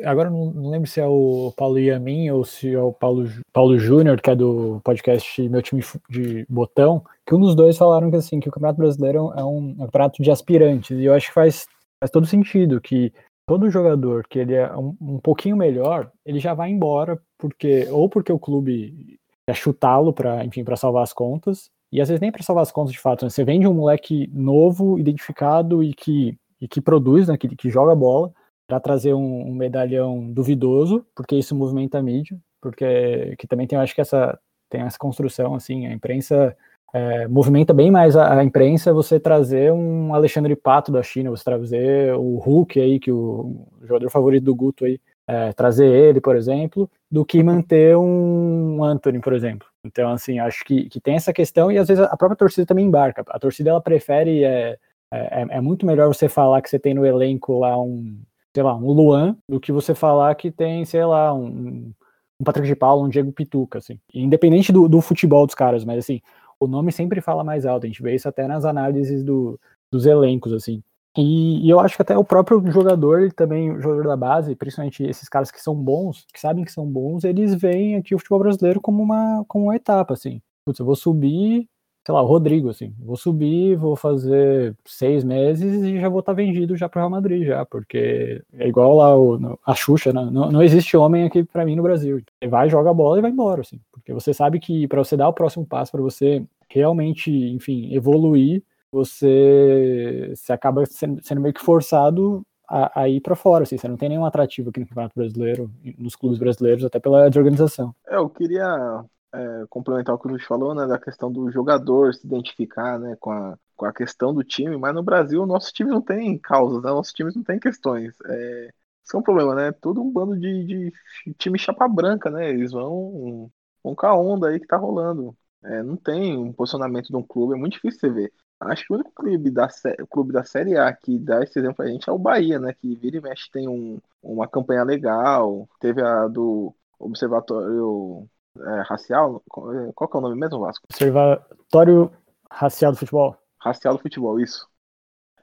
agora não, lembro se é o Paulo Yamin ou se é o Paulo, Paulo Júnior, que é do podcast Meu Time de Botão, que um dos dois falaram que assim que o Campeonato Brasileiro é um, é um campeonato de aspirantes, e eu acho que faz, faz todo sentido que todo jogador que ele é um, um pouquinho melhor, ele já vai embora, porque ou porque o clube quer chutá-lo para, enfim, para salvar as contas, e às vezes nem para salvar as contas de fato, né? você vende um moleque novo, identificado e que, e que produz, né, que, que joga bola, para trazer um, um, medalhão duvidoso, porque isso movimenta a mídia, porque que também tem, eu acho que essa tem essa construção assim, a imprensa é, movimenta bem mais a, a, imprensa você trazer um Alexandre Pato da China, você trazer o Hulk aí, que o, o jogador favorito do Guto aí, é, trazer ele, por exemplo, do que manter um Anthony, por exemplo. Então, assim, acho que, que tem essa questão e às vezes a própria torcida também embarca. A torcida ela prefere, é, é, é muito melhor você falar que você tem no elenco lá um sei lá, um Luan, do que você falar que tem, sei lá, um, um Patrick de Paulo, um Diego Pituca, assim. Independente do, do futebol dos caras, mas assim, o nome sempre fala mais alto. A gente vê isso até nas análises do, dos elencos, assim. E, e, eu acho que até o próprio jogador, ele também, o jogador da base, principalmente esses caras que são bons, que sabem que são bons, eles veem aqui o futebol brasileiro como uma, como uma etapa, assim. Putz, eu vou subir, sei lá, o Rodrigo, assim, vou subir, vou fazer seis meses e já vou estar tá vendido já para o Real Madrid, já, porque é igual lá o, a Xuxa, né? não, não existe homem aqui para mim no Brasil. Você vai, joga a bola e vai embora, assim, porque você sabe que para você dar o próximo passo, para você realmente, enfim, evoluir, você, você acaba sendo, sendo meio que forçado a, a ir para fora, assim, você não tem nenhum atrativo aqui no Campeonato Brasileiro, nos clubes brasileiros, até pela desorganização. É, eu queria é, complementar o que o Luiz falou, né, da questão do jogador se identificar, né, com a, com a questão do time, mas no Brasil o nosso time não tem causas, né, nossos times não tem questões. É, isso é um problema, né, tudo um bando de, de time chapa branca, né, eles vão, vão com a onda aí que tá rolando. É, não tem um posicionamento de um clube, é muito difícil você ver. Acho que o único clube da, o clube da Série A que dá esse exemplo pra gente é o Bahia, né, que vira e mexe tem um, uma campanha legal, teve a do Observatório é, racial. É, qual que é o nome mesmo, Vasco? Observatório Racial do Futebol. Racial do Futebol, isso.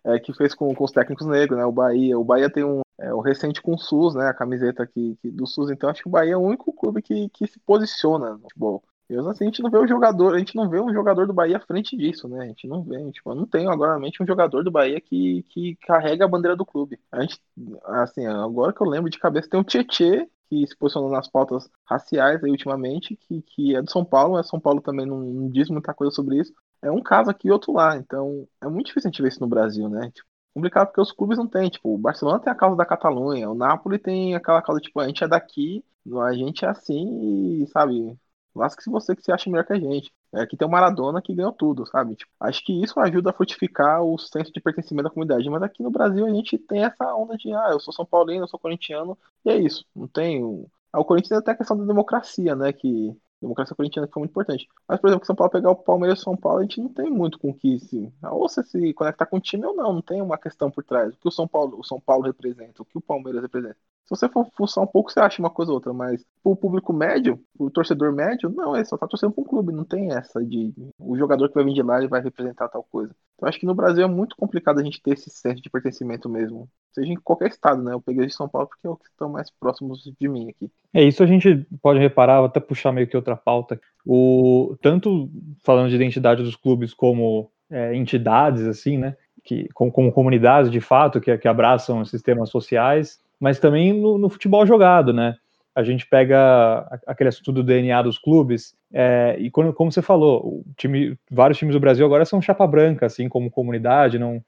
É, que fez com, com os técnicos negros, né? O Bahia. O Bahia tem um, é, o recente com o SUS, né? A camiseta aqui, aqui, do SUS. Então acho que o Bahia é o único clube que, que se posiciona no futebol. Assim, a gente não vê o jogador, a gente não vê um jogador do Bahia à frente disso, né? A gente não vê, tipo, eu não tenho agora mente um jogador do Bahia que, que carrega a bandeira do clube. A gente, assim, agora que eu lembro de cabeça, tem o Tietê que se posicionou nas pautas raciais aí ultimamente, que, que é do São Paulo, mas São Paulo também não, não diz muita coisa sobre isso. É um caso aqui e outro lá, então é muito difícil a gente ver isso no Brasil, né? Tipo, complicado porque os clubes não têm, tipo, o Barcelona tem a causa da Catalunha, o Napoli tem aquela causa, tipo, a gente é daqui, a gente é assim e, sabe, lasca se você que se acha melhor que a gente. É, aqui tem o Maradona que ganhou tudo, sabe? Tipo, acho que isso ajuda a frutificar o senso de pertencimento da comunidade. Mas aqui no Brasil a gente tem essa onda de, ah, eu sou São Paulino, eu sou corintiano, e é isso. Não tem. Ah, o Corinthians até a questão da democracia, né? Que democracia corintiana que foi muito importante. Mas, por exemplo, São Paulo pegar o Palmeiras e São Paulo, a gente não tem muito com que se. Ou você se conectar com o time ou não, não tem uma questão por trás. O que o São Paulo, o São Paulo representa, o que o Palmeiras representa. Você for fuçar um pouco, você acha uma coisa ou outra, mas o público médio, o torcedor médio, não, ele só tá torcendo pra um clube, não tem essa de o jogador que vai vir de lá e vai representar tal coisa. Então acho que no Brasil é muito complicado a gente ter esse senso de pertencimento mesmo, seja em qualquer estado, né? Eu peguei de São Paulo porque é o que estão mais próximos de mim aqui. É isso a gente pode reparar, vou até puxar meio que outra pauta. O tanto falando de identidade dos clubes como é, entidades assim, né? Que, como, como comunidades de fato que, que abraçam sistemas sociais, mas também no, no, futebol jogado, né? A gente pega aquele assunto do DNA dos clubes, é, e quando, como você falou, time, vários times do Brasil agora são chapa branca, assim como comunidade, não,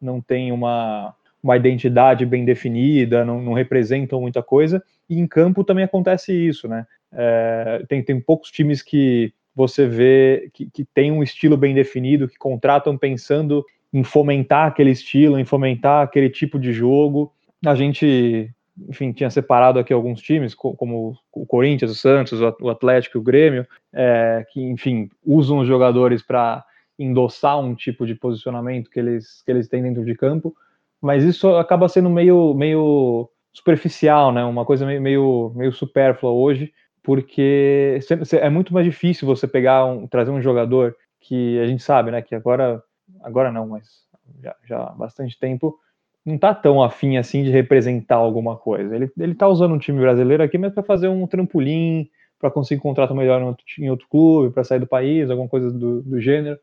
não tem uma, uma identidade bem definida, não, não representam muita coisa, e em campo também acontece isso, né? É, tem, tem poucos times que você vê que, que tem um estilo bem definido, que contratam pensando em fomentar aquele estilo, em fomentar aquele tipo de jogo, a gente, enfim, tinha separado aqui alguns times, como o Corinthians, o Santos, o Atlético o Grêmio, é, que, enfim, usam os jogadores para endossar um tipo de posicionamento que eles, que eles têm dentro de campo, mas isso acaba sendo meio, meio superficial, né? Uma coisa meio, meio, meio supérflua hoje, porque é muito mais difícil você pegar um, trazer um jogador que a gente sabe, né? Que agora, agora não, mas já, já há bastante tempo não tá tão afim assim de representar alguma coisa. Ele, ele tá usando um time brasileiro aqui, mas para fazer um trampolim, para conseguir um contrato melhor em outro, em outro clube, para sair do país, alguma coisa do, do gênero.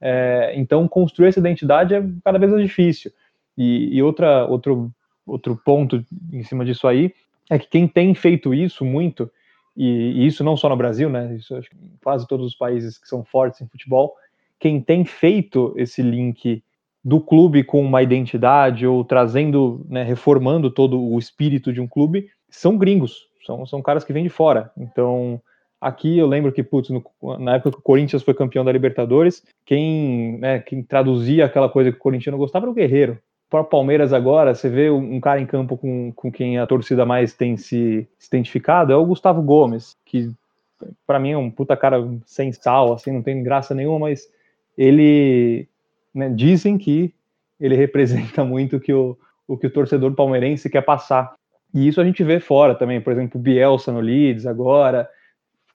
É, então, construir essa identidade é cada vez mais difícil. E, e outra, outro, outro ponto em cima disso aí é que quem tem feito isso muito, e, e isso não só no Brasil, né? Isso acho que quase todos os países que são fortes em futebol, quem tem feito esse link do clube com uma identidade ou trazendo, né, reformando todo o espírito de um clube, são gringos, são, são caras que vêm de fora. Então, aqui eu lembro que, putz, no, na época que o Corinthians foi campeão da Libertadores, quem, né, quem traduzia aquela coisa que o Corinthians não gostava era o Guerreiro. Para o Palmeiras agora, você vê um cara em campo com, com quem a torcida mais tem se, se identificado, é o Gustavo Gomes, que para mim é um puta cara sem sal, assim, não tem graça nenhuma, mas ele né, dizem que ele representa muito que o, o que o torcedor palmeirense quer passar. E isso a gente vê fora também, por exemplo, o Bielsa no Leeds agora,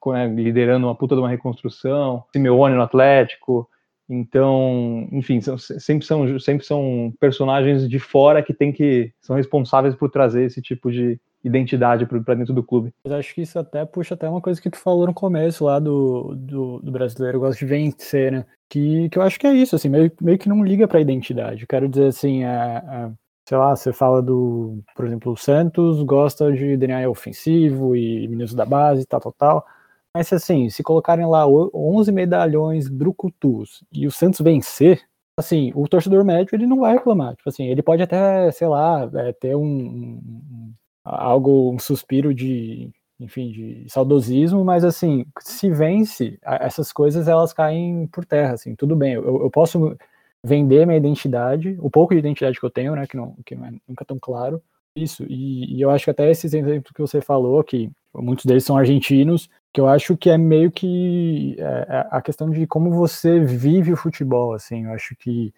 né, liderando uma puta de uma reconstrução, Simeone no Atlético. Então, enfim, são, sempre, são, sempre são personagens de fora que tem que são responsáveis por trazer esse tipo de identidade para dentro do clube. Eu acho que isso até puxa até uma coisa que tu falou no começo lá do, do, do brasileiro gosta de vencer, né? que, que eu acho que é isso, assim, meio, meio que não liga para a identidade. Quero dizer assim, é, é, sei lá, você fala do, por exemplo, o Santos gosta de DNA ofensivo e meninos da base, tal, tal, tal. Mas assim, se colocarem lá 11 medalhões brucutus e o Santos vencer, assim, o torcedor médio ele não vai reclamar. Tipo assim, ele pode até, sei lá, é, ter um, um, algo, um suspiro de enfim, de saudosismo, mas assim, se vence, essas coisas elas caem por terra, assim, tudo bem, eu, eu posso vender minha identidade, o pouco de identidade que eu tenho, né, que não, que não é nunca tão claro, isso, e, e eu acho que até esses exemplos que você falou, que muitos deles são argentinos, que eu acho que é meio que é, é a questão de como você vive o futebol, assim, eu acho que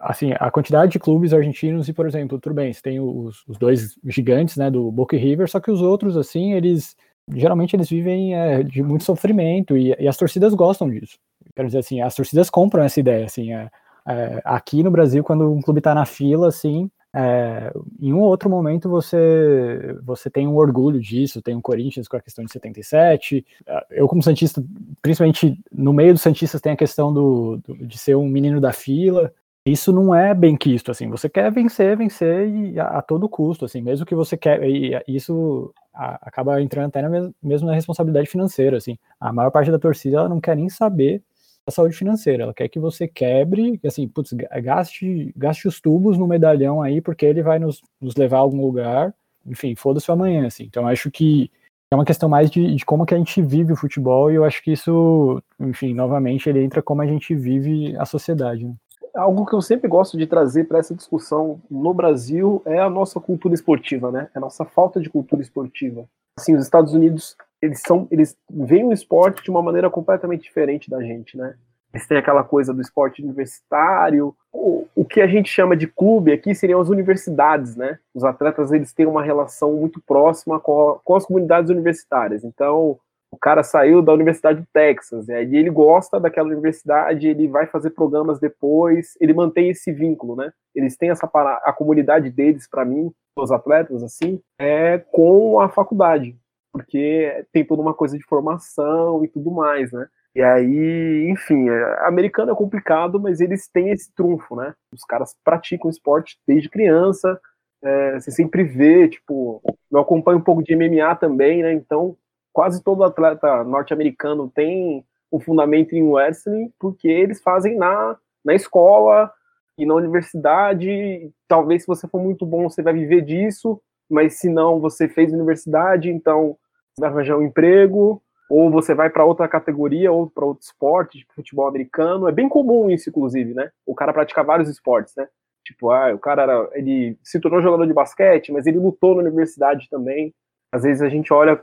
assim, a quantidade de clubes argentinos e, por exemplo, tudo bem, você tem os, os dois gigantes, né, do Boca e River, só que os outros, assim, eles geralmente eles vivem é, de muito sofrimento e, e, as torcidas gostam disso. Quero dizer assim, as torcidas compram essa ideia, assim, é, é, aqui no Brasil, quando um clube está na fila, assim, é, em um outro momento você você tem um orgulho disso, tem o um Corinthians com a questão de 77, eu como Santista, principalmente no meio dos Santistas tem a questão do, do, de ser um menino da fila, isso não é bem quisto, assim, você quer vencer, vencer e a, a todo custo, assim, mesmo que você quer, e isso a, acaba entrando até na, mesmo na responsabilidade financeira, assim, a maior parte da torcida, ela não quer nem saber saúde financeira, ela quer que você quebre, assim, putz, gaste, gaste os tubos no medalhão aí, porque ele vai nos, nos levar a algum lugar, enfim, foda-se amanhã, assim, então acho que é uma questão mais de, de, como que a gente vive o futebol e eu acho que isso, enfim, novamente ele entra como a gente vive a sociedade. Né? algo que eu sempre gosto de trazer para essa discussão no Brasil é a nossa cultura esportiva, né? É a nossa falta de cultura esportiva. Assim, os Estados Unidos, eles são, eles veem o esporte de uma maneira completamente diferente da gente, né? Eles têm aquela coisa do esporte universitário. O, o que a gente chama de clube aqui seriam as universidades, né? Os atletas, eles têm uma relação muito próxima com, com as comunidades universitárias. Então, o cara saiu da Universidade do Texas, e ele gosta daquela universidade, ele vai fazer programas depois, ele mantém esse vínculo, né? Eles têm essa a comunidade deles, para mim, os atletas, assim, é com a faculdade, porque tem toda uma coisa de formação e tudo mais, né? E aí, enfim, é, americano é complicado, mas eles têm esse trunfo, né? Os caras praticam esporte desde criança, é, você sempre vê, tipo, eu acompanho um pouco de MMA também, né? Então, quase todo atleta norte-americano tem um fundamento em wrestling, porque eles fazem na, na escola e na universidade. Talvez se você for muito bom, você vai viver disso, mas se não, você fez universidade, então você vai arranjar um emprego, ou você vai para outra categoria, ou para outro esporte, tipo futebol americano. É bem comum isso, inclusive, né? O cara praticar vários esportes, né? Tipo, ah, o cara era, ele se tornou jogador de basquete, mas ele lutou na universidade também. Às vezes a gente olha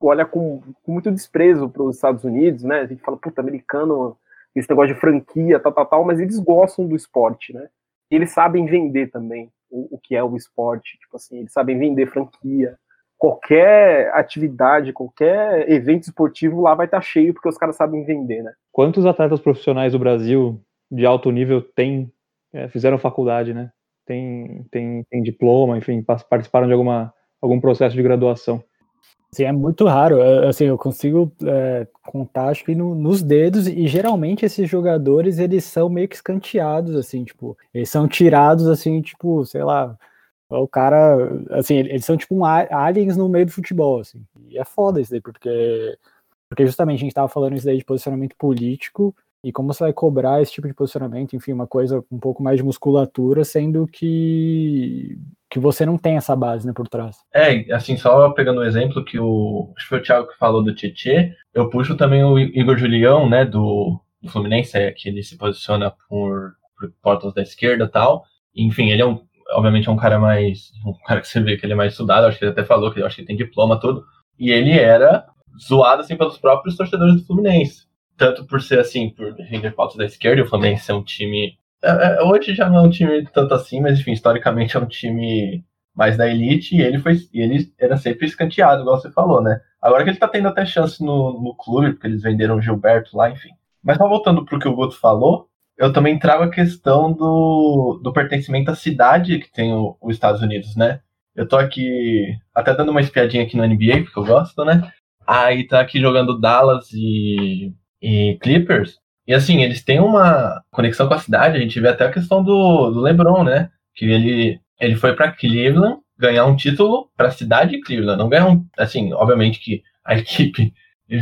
olha com, com muito desprezo para os Estados Unidos, né? A gente fala, puta, americano, esse negócio de franquia, tal, tal, tal, mas eles gostam do esporte, né? E eles sabem vender também o, o que é o esporte, tipo assim, eles sabem vender franquia. Qualquer atividade, qualquer evento esportivo lá vai estar tá cheio porque os caras sabem vender, né? Quantos atletas profissionais do Brasil de alto nível tem, é, fizeram faculdade, né? Tem, tem, tem diploma, enfim, participaram de alguma, algum processo de graduação. É muito raro. Assim, eu consigo é, contar, acho que no, nos dedos, e geralmente esses jogadores, eles são meio que escanteados, assim, tipo, eles são tirados, assim, tipo, sei lá, o cara, assim, eles são tipo um aliens no meio do futebol, assim. E é foda isso daí, porque, porque justamente a gente tava falando isso daí de posicionamento político, e como você vai cobrar esse tipo de posicionamento, enfim, uma coisa um pouco mais de musculatura, sendo que que você não tem essa base né, por trás. É, assim, só pegando um exemplo que o. Acho que foi o Thiago que falou do Tietê, eu puxo também o Igor Julião, né, do, do Fluminense, é, que ele se posiciona por, por portas da esquerda e tal. Enfim, ele é um. Obviamente é um cara mais. Um cara que você vê que ele é mais estudado, acho que ele até falou que acho que tem diploma tudo. E ele era zoado assim pelos próprios torcedores do Fluminense. Tanto por ser assim, por defender pautas da esquerda, e o Fluminense é um time hoje já não é um time tanto assim, mas enfim, historicamente é um time mais da elite e ele foi ele era sempre escanteado, igual você falou, né? Agora que ele tá tendo até chance no, no clube, porque eles venderam o Gilberto lá, enfim. Mas só voltando pro que o Guto falou, eu também trago a questão do, do pertencimento à cidade que tem o, os Estados Unidos, né? Eu tô aqui até dando uma espiadinha aqui no NBA, porque eu gosto, né? Aí tá aqui jogando Dallas e, e Clippers. E assim, eles têm uma conexão com a cidade, a gente vê até a questão do, do LeBron, né? Que ele, ele foi para Cleveland ganhar um título para a cidade de Cleveland, não ganhar um, assim, obviamente que a equipe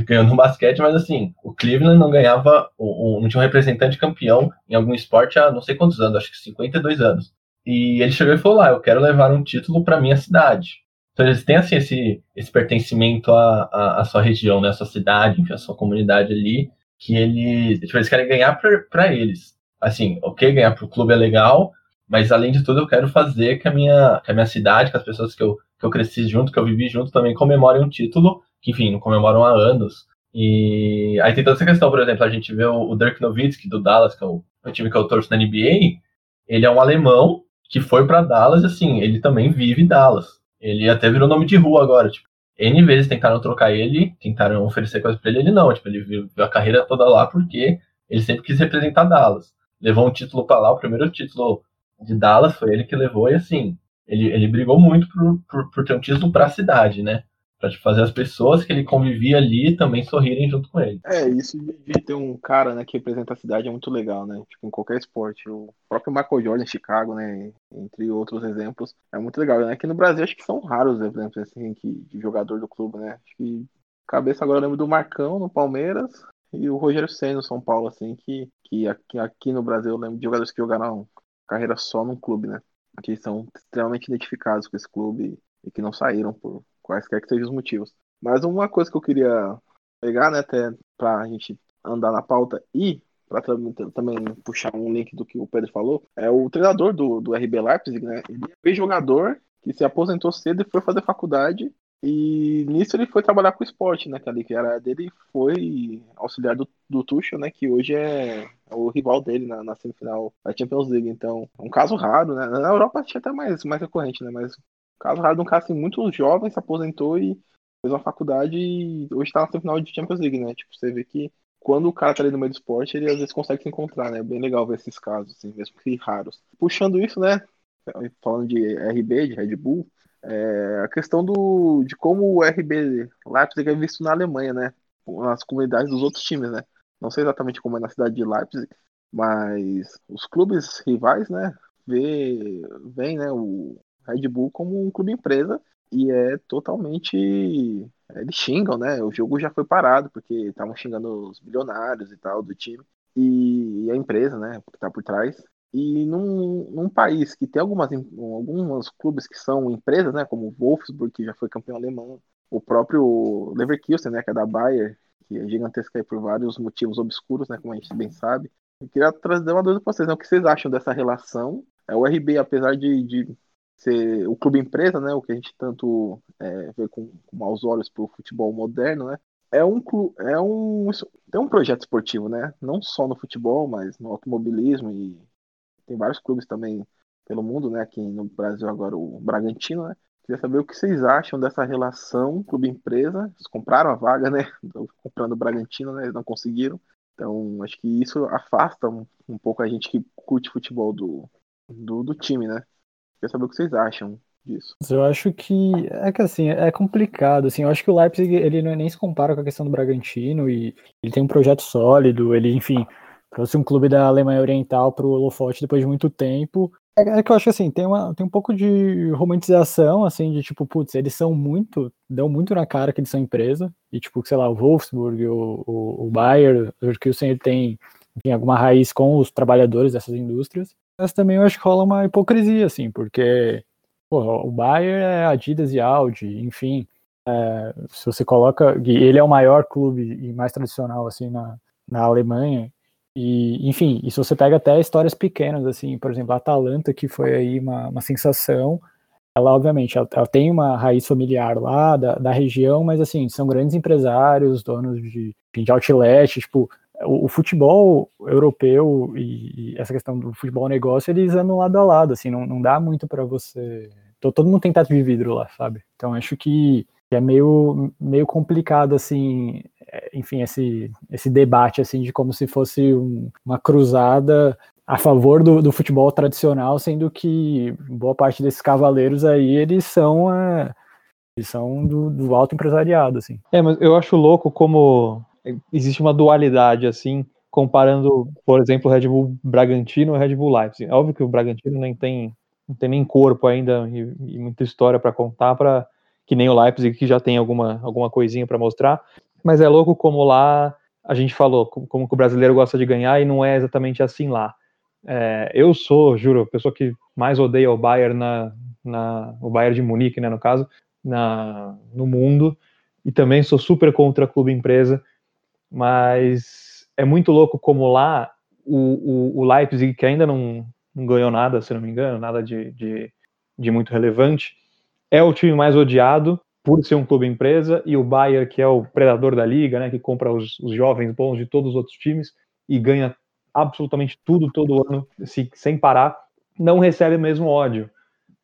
ganhou no basquete, mas assim, o Cleveland não ganhava, um, não tinha um representante campeão em algum esporte há não sei quantos anos, acho que 52 anos. E ele chegou e falou lá, eu quero levar um título para minha cidade. Então eles têm assim esse, esse pertencimento à, à, à sua região, né, à sua cidade, à sua comunidade ali que eles, tipo, eles querem ganhar para eles. Assim, ok, ganhar para o clube é legal, mas além de tudo eu quero fazer que a minha, que a minha cidade, que as pessoas que eu, que eu cresci junto, que eu vivi junto, também comemorem um título, que enfim, comemoram há anos. E aí tem toda essa questão, por exemplo, a gente vê o, Dirk Nowitzki do Dallas, que é o, o time que eu torço na NBA, ele é um alemão que foi para Dallas, assim, ele também vive Dallas. Ele até virou nome de rua agora, tipo, N vezes tentaram trocar ele, tentaram oferecer coisas pra ele, ele não. Tipo, ele viu a carreira toda lá porque ele sempre quis representar Dallas. Levou um título para lá, o primeiro título de Dallas foi ele que levou, e assim, ele, ele brigou muito por, por, por ter um título para a cidade, né? Pra fazer as pessoas que ele convivia ali também sorrirem junto com ele. É, isso de ter um cara, né, que representa a cidade é muito legal, né? Tipo, em qualquer esporte. O próprio Michael Jordan em Chicago, né, entre outros exemplos, é muito legal. Né? Aqui no Brasil acho que são raros exemplos assim, que, de jogador do clube, né? Acho que cabeça agora eu lembro do Marcão no Palmeiras e o Rogério Senna no São Paulo, assim, que, que aqui, aqui no Brasil eu lembro de jogadores que jogaram carreira só num clube, né? Que são extremamente identificados com esse clube e que não saíram por quaisquer que sejam os motivos. Mas uma coisa que eu queria pegar, né, até pra gente andar na pauta e para também puxar um link do que o Pedro falou, é o treinador do, do RB Leipzig, né? Ele é jogador que se aposentou cedo e foi fazer faculdade e nisso ele foi trabalhar com o esporte, né? Ali que era dele foi auxiliar do, do Tuchel, né? Que hoje é, o rival dele na, na, semifinal da Champions League. Então, é um caso raro, né? Na Europa tinha até mais, mais recorrente, né? Mas caso raro de um cara assim, muito jovem, se aposentou e fez uma faculdade e hoje tá na semifinal de Champions League, né? Tipo, você vê que quando o cara tá ali no meio do esporte, ele às vezes consegue se encontrar, né? É bem legal ver esses casos, assim, mesmo que raros. Puxando isso, né? Falando de RB, de Red Bull, é, a questão do, de como o RB Leipzig é visto na Alemanha, né? Nas comunidades dos outros times, né? Não sei exatamente como é na cidade de Leipzig, mas os clubes rivais, né? Vê, vem, né? O Red Bull como um clube empresa e é totalmente. Eles xingam, né? O jogo já foi parado porque estavam xingando os bilionários e tal do time e a empresa, né? Que tá por trás e num, num, país que tem algumas, alguns clubes que são empresas, né, como o Wolfsburg, que já foi campeão alemão, o próprio Leverkusen, né, que é da Bayer, que é gigantesca por vários motivos obscuros, né, como a gente bem sabe. Eu queria trazer uma dúvida para vocês, né, o que vocês acham dessa relação? É, o RB, apesar de, de ser o clube empresa, né, o que a gente tanto é, vê com, maus olhos para o futebol moderno, né, é um é um tem um projeto esportivo, né? Não só no futebol, mas no automobilismo e tem vários clubes também pelo mundo, né? Aqui no Brasil agora o Bragantino, né? Queria saber o que vocês acham dessa relação clube-empresa. Eles compraram a vaga, né? Comprando o Bragantino, né? Eles não conseguiram. Então, acho que isso afasta um, um pouco a gente que curte futebol do, do, do, time, né? Queria saber o que vocês acham disso. Eu acho que é que assim, é complicado, assim, eu acho que o Leipzig, ele não, nem se compara com a questão do Bragantino e ele tem um projeto sólido, ele, enfim, trouxe um clube da Alemanha Oriental para o holofote depois de muito tempo. É, é, que eu acho que assim, tem, uma, tem um pouco de romantização, assim, de tipo, putz, eles são muito, dão muito na cara que eles são empresa, e tipo, sei lá, o Wolfsburg, o, o, o Bayer, o Leverkusen, ele tem enfim, alguma raiz com os trabalhadores dessas indústrias, mas também eu acho que rola uma hipocrisia, assim, porque porra, o Bayer é Adidas e Audi, enfim, é, se você coloca, ele é o maior clube e mais tradicional, assim, na, na Alemanha, e, enfim, e se você pega até histórias pequenas, assim, por exemplo, a Atalanta, que foi aí uma, uma sensação, ela, obviamente, ela, ela tem uma raiz familiar lá da, da região, mas, assim, são grandes empresários, donos de, de outlet, tipo, o, o futebol europeu e, e, essa questão do futebol negócio, eles andam lado a lado, assim, não, não dá muito para você... Todo mundo tem teto de vidro lá, sabe? Então, acho que é meio, meio complicado, assim, é, enfim, esse, esse debate assim de como se fosse um, uma cruzada a favor do, do, futebol tradicional, sendo que boa parte desses cavaleiros aí eles são é, eles são do, do alto empresariado assim. É, mas eu acho louco como existe uma dualidade assim comparando, por exemplo, o Red Bull Bragantino e o Red Bull Leipzig. É óbvio que o Bragantino nem tem não tem nem corpo ainda e, e muita história para contar para que nem o Leipzig que já tem alguma alguma coisinha para mostrar, mas é louco como lá a gente falou, como que o brasileiro gosta de ganhar e não é exatamente assim lá. É, eu sou, juro, a pessoa que mais odeia o Bayern na, na o Bayern de Munique, né, no caso, na, no mundo, e também sou super contra clube empresa, mas é muito louco como lá o, o, o Leipzig, que ainda não, não, ganhou nada, se não me engano, nada de, de, de muito relevante, é o time mais odiado por ser um clube empresa, e o Bayern, que é o predador da liga, né, que compra os, os jovens bons de todos os outros times e ganha absolutamente tudo todo ano, se, sem parar, não recebe o mesmo ódio.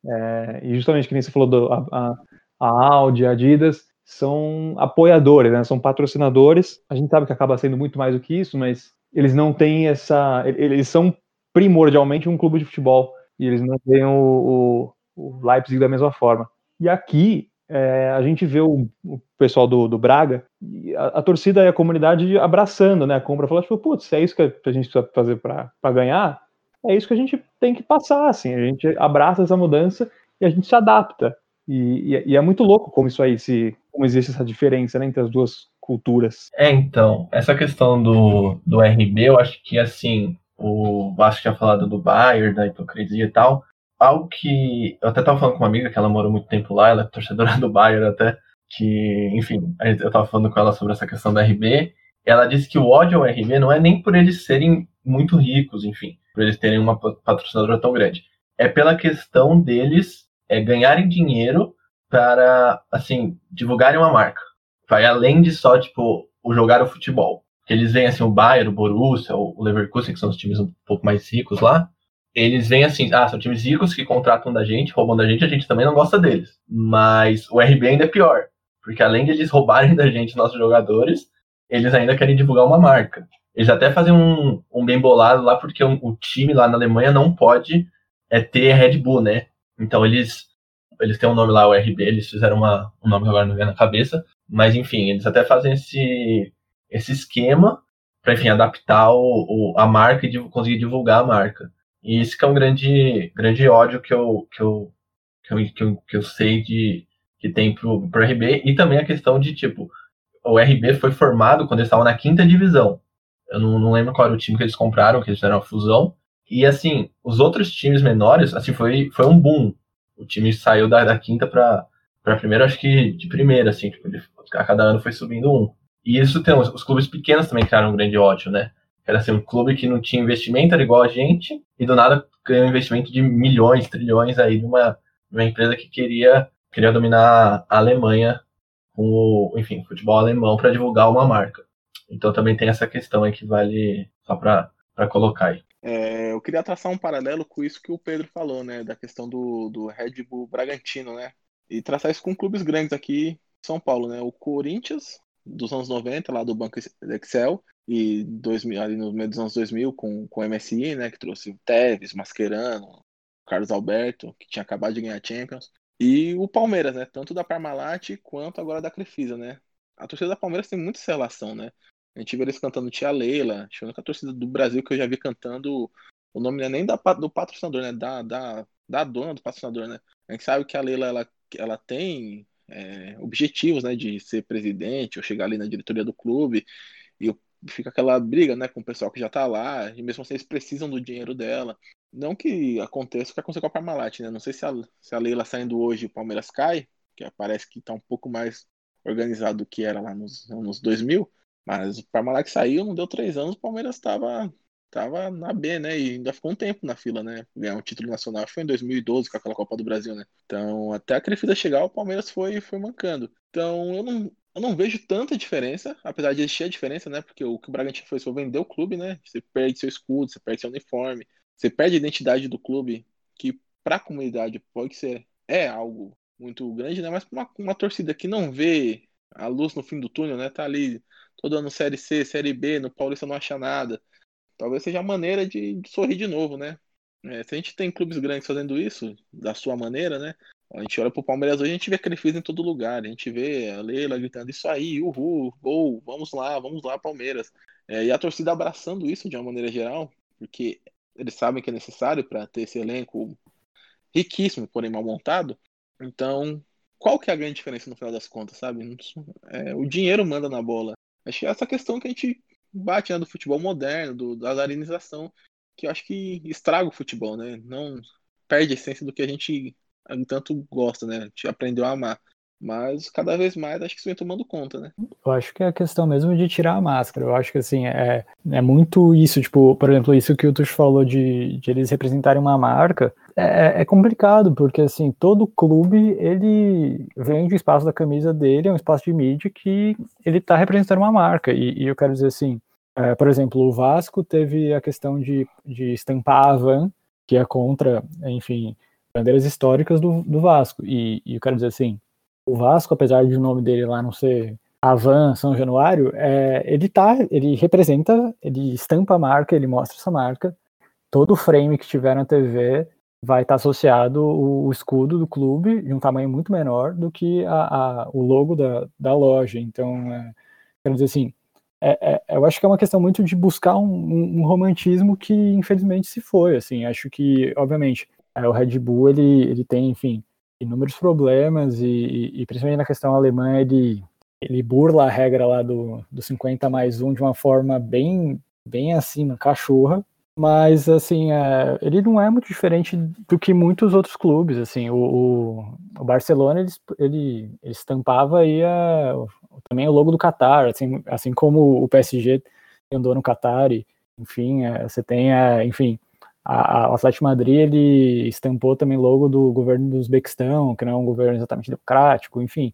É, e justamente que nem você falou, do, a, a, a Audi, a Adidas, são apoiadores, né, são patrocinadores. A gente sabe que acaba sendo muito mais do que isso, mas eles não têm essa. Eles são primordialmente um clube de futebol e eles não têm o, o, o Leipzig da mesma forma. E aqui é, a gente vê o, o pessoal do, do Braga, a, a, torcida e a comunidade abraçando né, a compra, falando, tipo, putz, é isso que a gente precisa fazer para ganhar? É isso que a gente tem que passar, assim, a gente abraça essa mudança e a gente se adapta. E, e, e é muito louco como isso aí, se, como existe essa diferença né, entre as duas culturas. É, então, essa questão do, do RB, eu acho que, assim, o Vasco tinha falado do Bayern, da hipocrisia e tal, algo que eu até tava falando com uma amiga que ela morou muito tempo lá, ela é torcedora do Bayern até, que, enfim, eu tava falando com ela sobre essa questão do RB, ela disse que o ódio ao RB não é nem por eles serem muito ricos, enfim, por eles terem uma patrocinadora tão grande. É pela questão deles é, ganharem dinheiro para, assim, divulgarem uma marca. Vai além de só, tipo, o jogar o futebol. Eles veem, assim, o Bayern, o Borussia, o Leverkusen, que são os times um pouco mais ricos lá, eles vêm assim, ah, são times ricos que contratam da gente, roubam da gente, a gente também não gosta deles. Mas o RB ainda é pior, porque além de eles roubarem da gente nossos jogadores, eles ainda querem divulgar uma marca. Eles até fazem um, um bem bolado lá, porque o, o time lá na Alemanha não pode é, ter Red Bull, né? Então eles eles têm um nome lá, o RB, eles fizeram uma, um nome que agora não vem na cabeça, mas enfim, eles até fazem esse, esse esquema para enfim adaptar o, o, a marca e conseguir divulgar a marca. E que é um grande, grande ódio que eu, que eu, que eu, que eu, que eu sei de, que tem pro, pro RB. E também a questão de, tipo, o RB foi formado quando eles estavam na quinta divisão. Eu não, não lembro qual era o time que eles compraram, que eles fizeram a fusão. E, assim, os outros times menores, assim, foi, foi um boom. O time saiu da, da quinta pra, pra primeira, acho que de primeira, assim, tipo, ele, a cada ano foi subindo um. E isso tem, os, os clubes pequenos também criaram um grande ódio, né? Era assim, um clube que não tinha investimento, era igual a gente, e do nada ganhou um investimento de milhões, trilhões aí de uma, uma empresa que queria, queria dominar a Alemanha com o, enfim, futebol alemão para divulgar uma marca. Então também tem essa questão aí que vale só para colocar aí. É, eu queria traçar um paralelo com isso que o Pedro falou, né, da questão do, do Red Bull Bragantino, né, e traçar isso com clubes grandes aqui em São Paulo, né, o Corinthians dos anos 90, lá do Banco Excel, e 2000, ali no meio dos anos 2000 com, com o MSI, né, que trouxe o Tevez, Mascherano, Carlos Alberto, que tinha acabado de ganhar Champions, e o Palmeiras, né, tanto da Parmalat quanto agora da Crefisa, né. A torcida da Palmeiras tem muita relação, né. A gente vê eles cantando Tia Leila, acho que a única torcida do Brasil que eu já vi cantando, o nome não é nem da, do patrocinador, né, da, da, da dona do patrocinador, né. A gente sabe que a Leila, ela, ela tem é, objetivos, né, de ser presidente ou chegar ali na diretoria do clube, e fica aquela briga, né, com o pessoal que já tá lá, e mesmo assim eles precisam do dinheiro dela. Não que aconteça o que aconteceu com a Parmalat, né, não sei se a, se a Leila saindo hoje o Palmeiras cai, que parece que tá um pouco mais organizado do que era lá nos anos 2000, mas o Parmalat saiu, não deu três anos, o Palmeiras estava tava na B, né? E ainda ficou um tempo na fila, né? Ganhar um título nacional foi em 2012 com aquela Copa do Brasil, né? Então, até a Crefisa chegar, o Palmeiras foi, foi mancando. Então, eu não, eu não vejo tanta diferença, apesar de existir a diferença, né? Porque o que o Bragantino foi foi vender o clube, né? Você perde seu escudo, você perde seu uniforme, você perde a identidade do clube, que para a comunidade pode ser é algo muito grande, né? Mas para uma, uma torcida que não vê a luz no fim do túnel, né? Tá ali todo ano Série C, Série B, no Paulista não acha nada talvez seja a maneira de, sorrir de novo, né? É, se a gente tem clubes grandes fazendo isso, da sua maneira, né? A gente olha pro Palmeiras hoje, a gente vê fez em todo lugar. A gente vê a Leila gritando isso aí, uhul, gol, vamos lá, vamos lá, Palmeiras. É, e a torcida abraçando isso de uma maneira geral, porque eles sabem que é necessário para ter esse elenco riquíssimo, porém mal montado. Então, qual que é a grande diferença no final das contas, sabe? É, o dinheiro manda na bola. Acho que é essa questão que a gente bate né, do futebol moderno, do, da zarinização, que eu acho que estraga o futebol, né? Não perde a essência do que a gente tanto gosta, né? A gente aprendeu a amar. Mas cada vez mais acho que isso vem tomando conta, né? Eu acho que é a questão mesmo de tirar a máscara. Eu acho que assim, é, é muito isso, tipo, por exemplo, isso que o Tush falou de, de eles representarem uma marca, é, é, complicado, porque assim, todo clube ele vende o espaço da camisa dele, é um espaço de mídia que ele está representando uma marca. E, e, eu quero dizer assim, é, por exemplo, o Vasco teve a questão de, de estampar a Van, que é contra, enfim, bandeiras históricas do, do Vasco. E, e eu quero dizer assim, o Vasco, apesar de o nome dele lá não ser Avan São Januário, é, ele tá, ele representa, ele estampa a marca, ele mostra essa marca. Todo frame que tiver na TV vai estar associado o, o, escudo do clube de um tamanho muito menor do que a, a, o logo da, da loja. Então, é, quero dizer assim, é, é, eu acho que é uma questão muito de buscar um, um, um, romantismo que infelizmente se foi. Assim, acho que, obviamente, é, o Red Bull ele, ele tem, enfim, inúmeros problemas e, e, e, principalmente na questão alemã ele ele burla a regra lá do, do 50 mais 1 de uma forma bem bem assim, cachorra, mas assim, é, ele não é muito diferente do que muitos outros clubes, assim, o, o, o Barcelona, ele, ele, ele estampava aí a, também o logo do Qatar, assim, assim como o PSG andou no Qatar, e, enfim, é, você tem, é, enfim, a, o Atlético Madrid, ele estampou também logo do governo do Uzbequistão, que não é um governo exatamente democrático, enfim,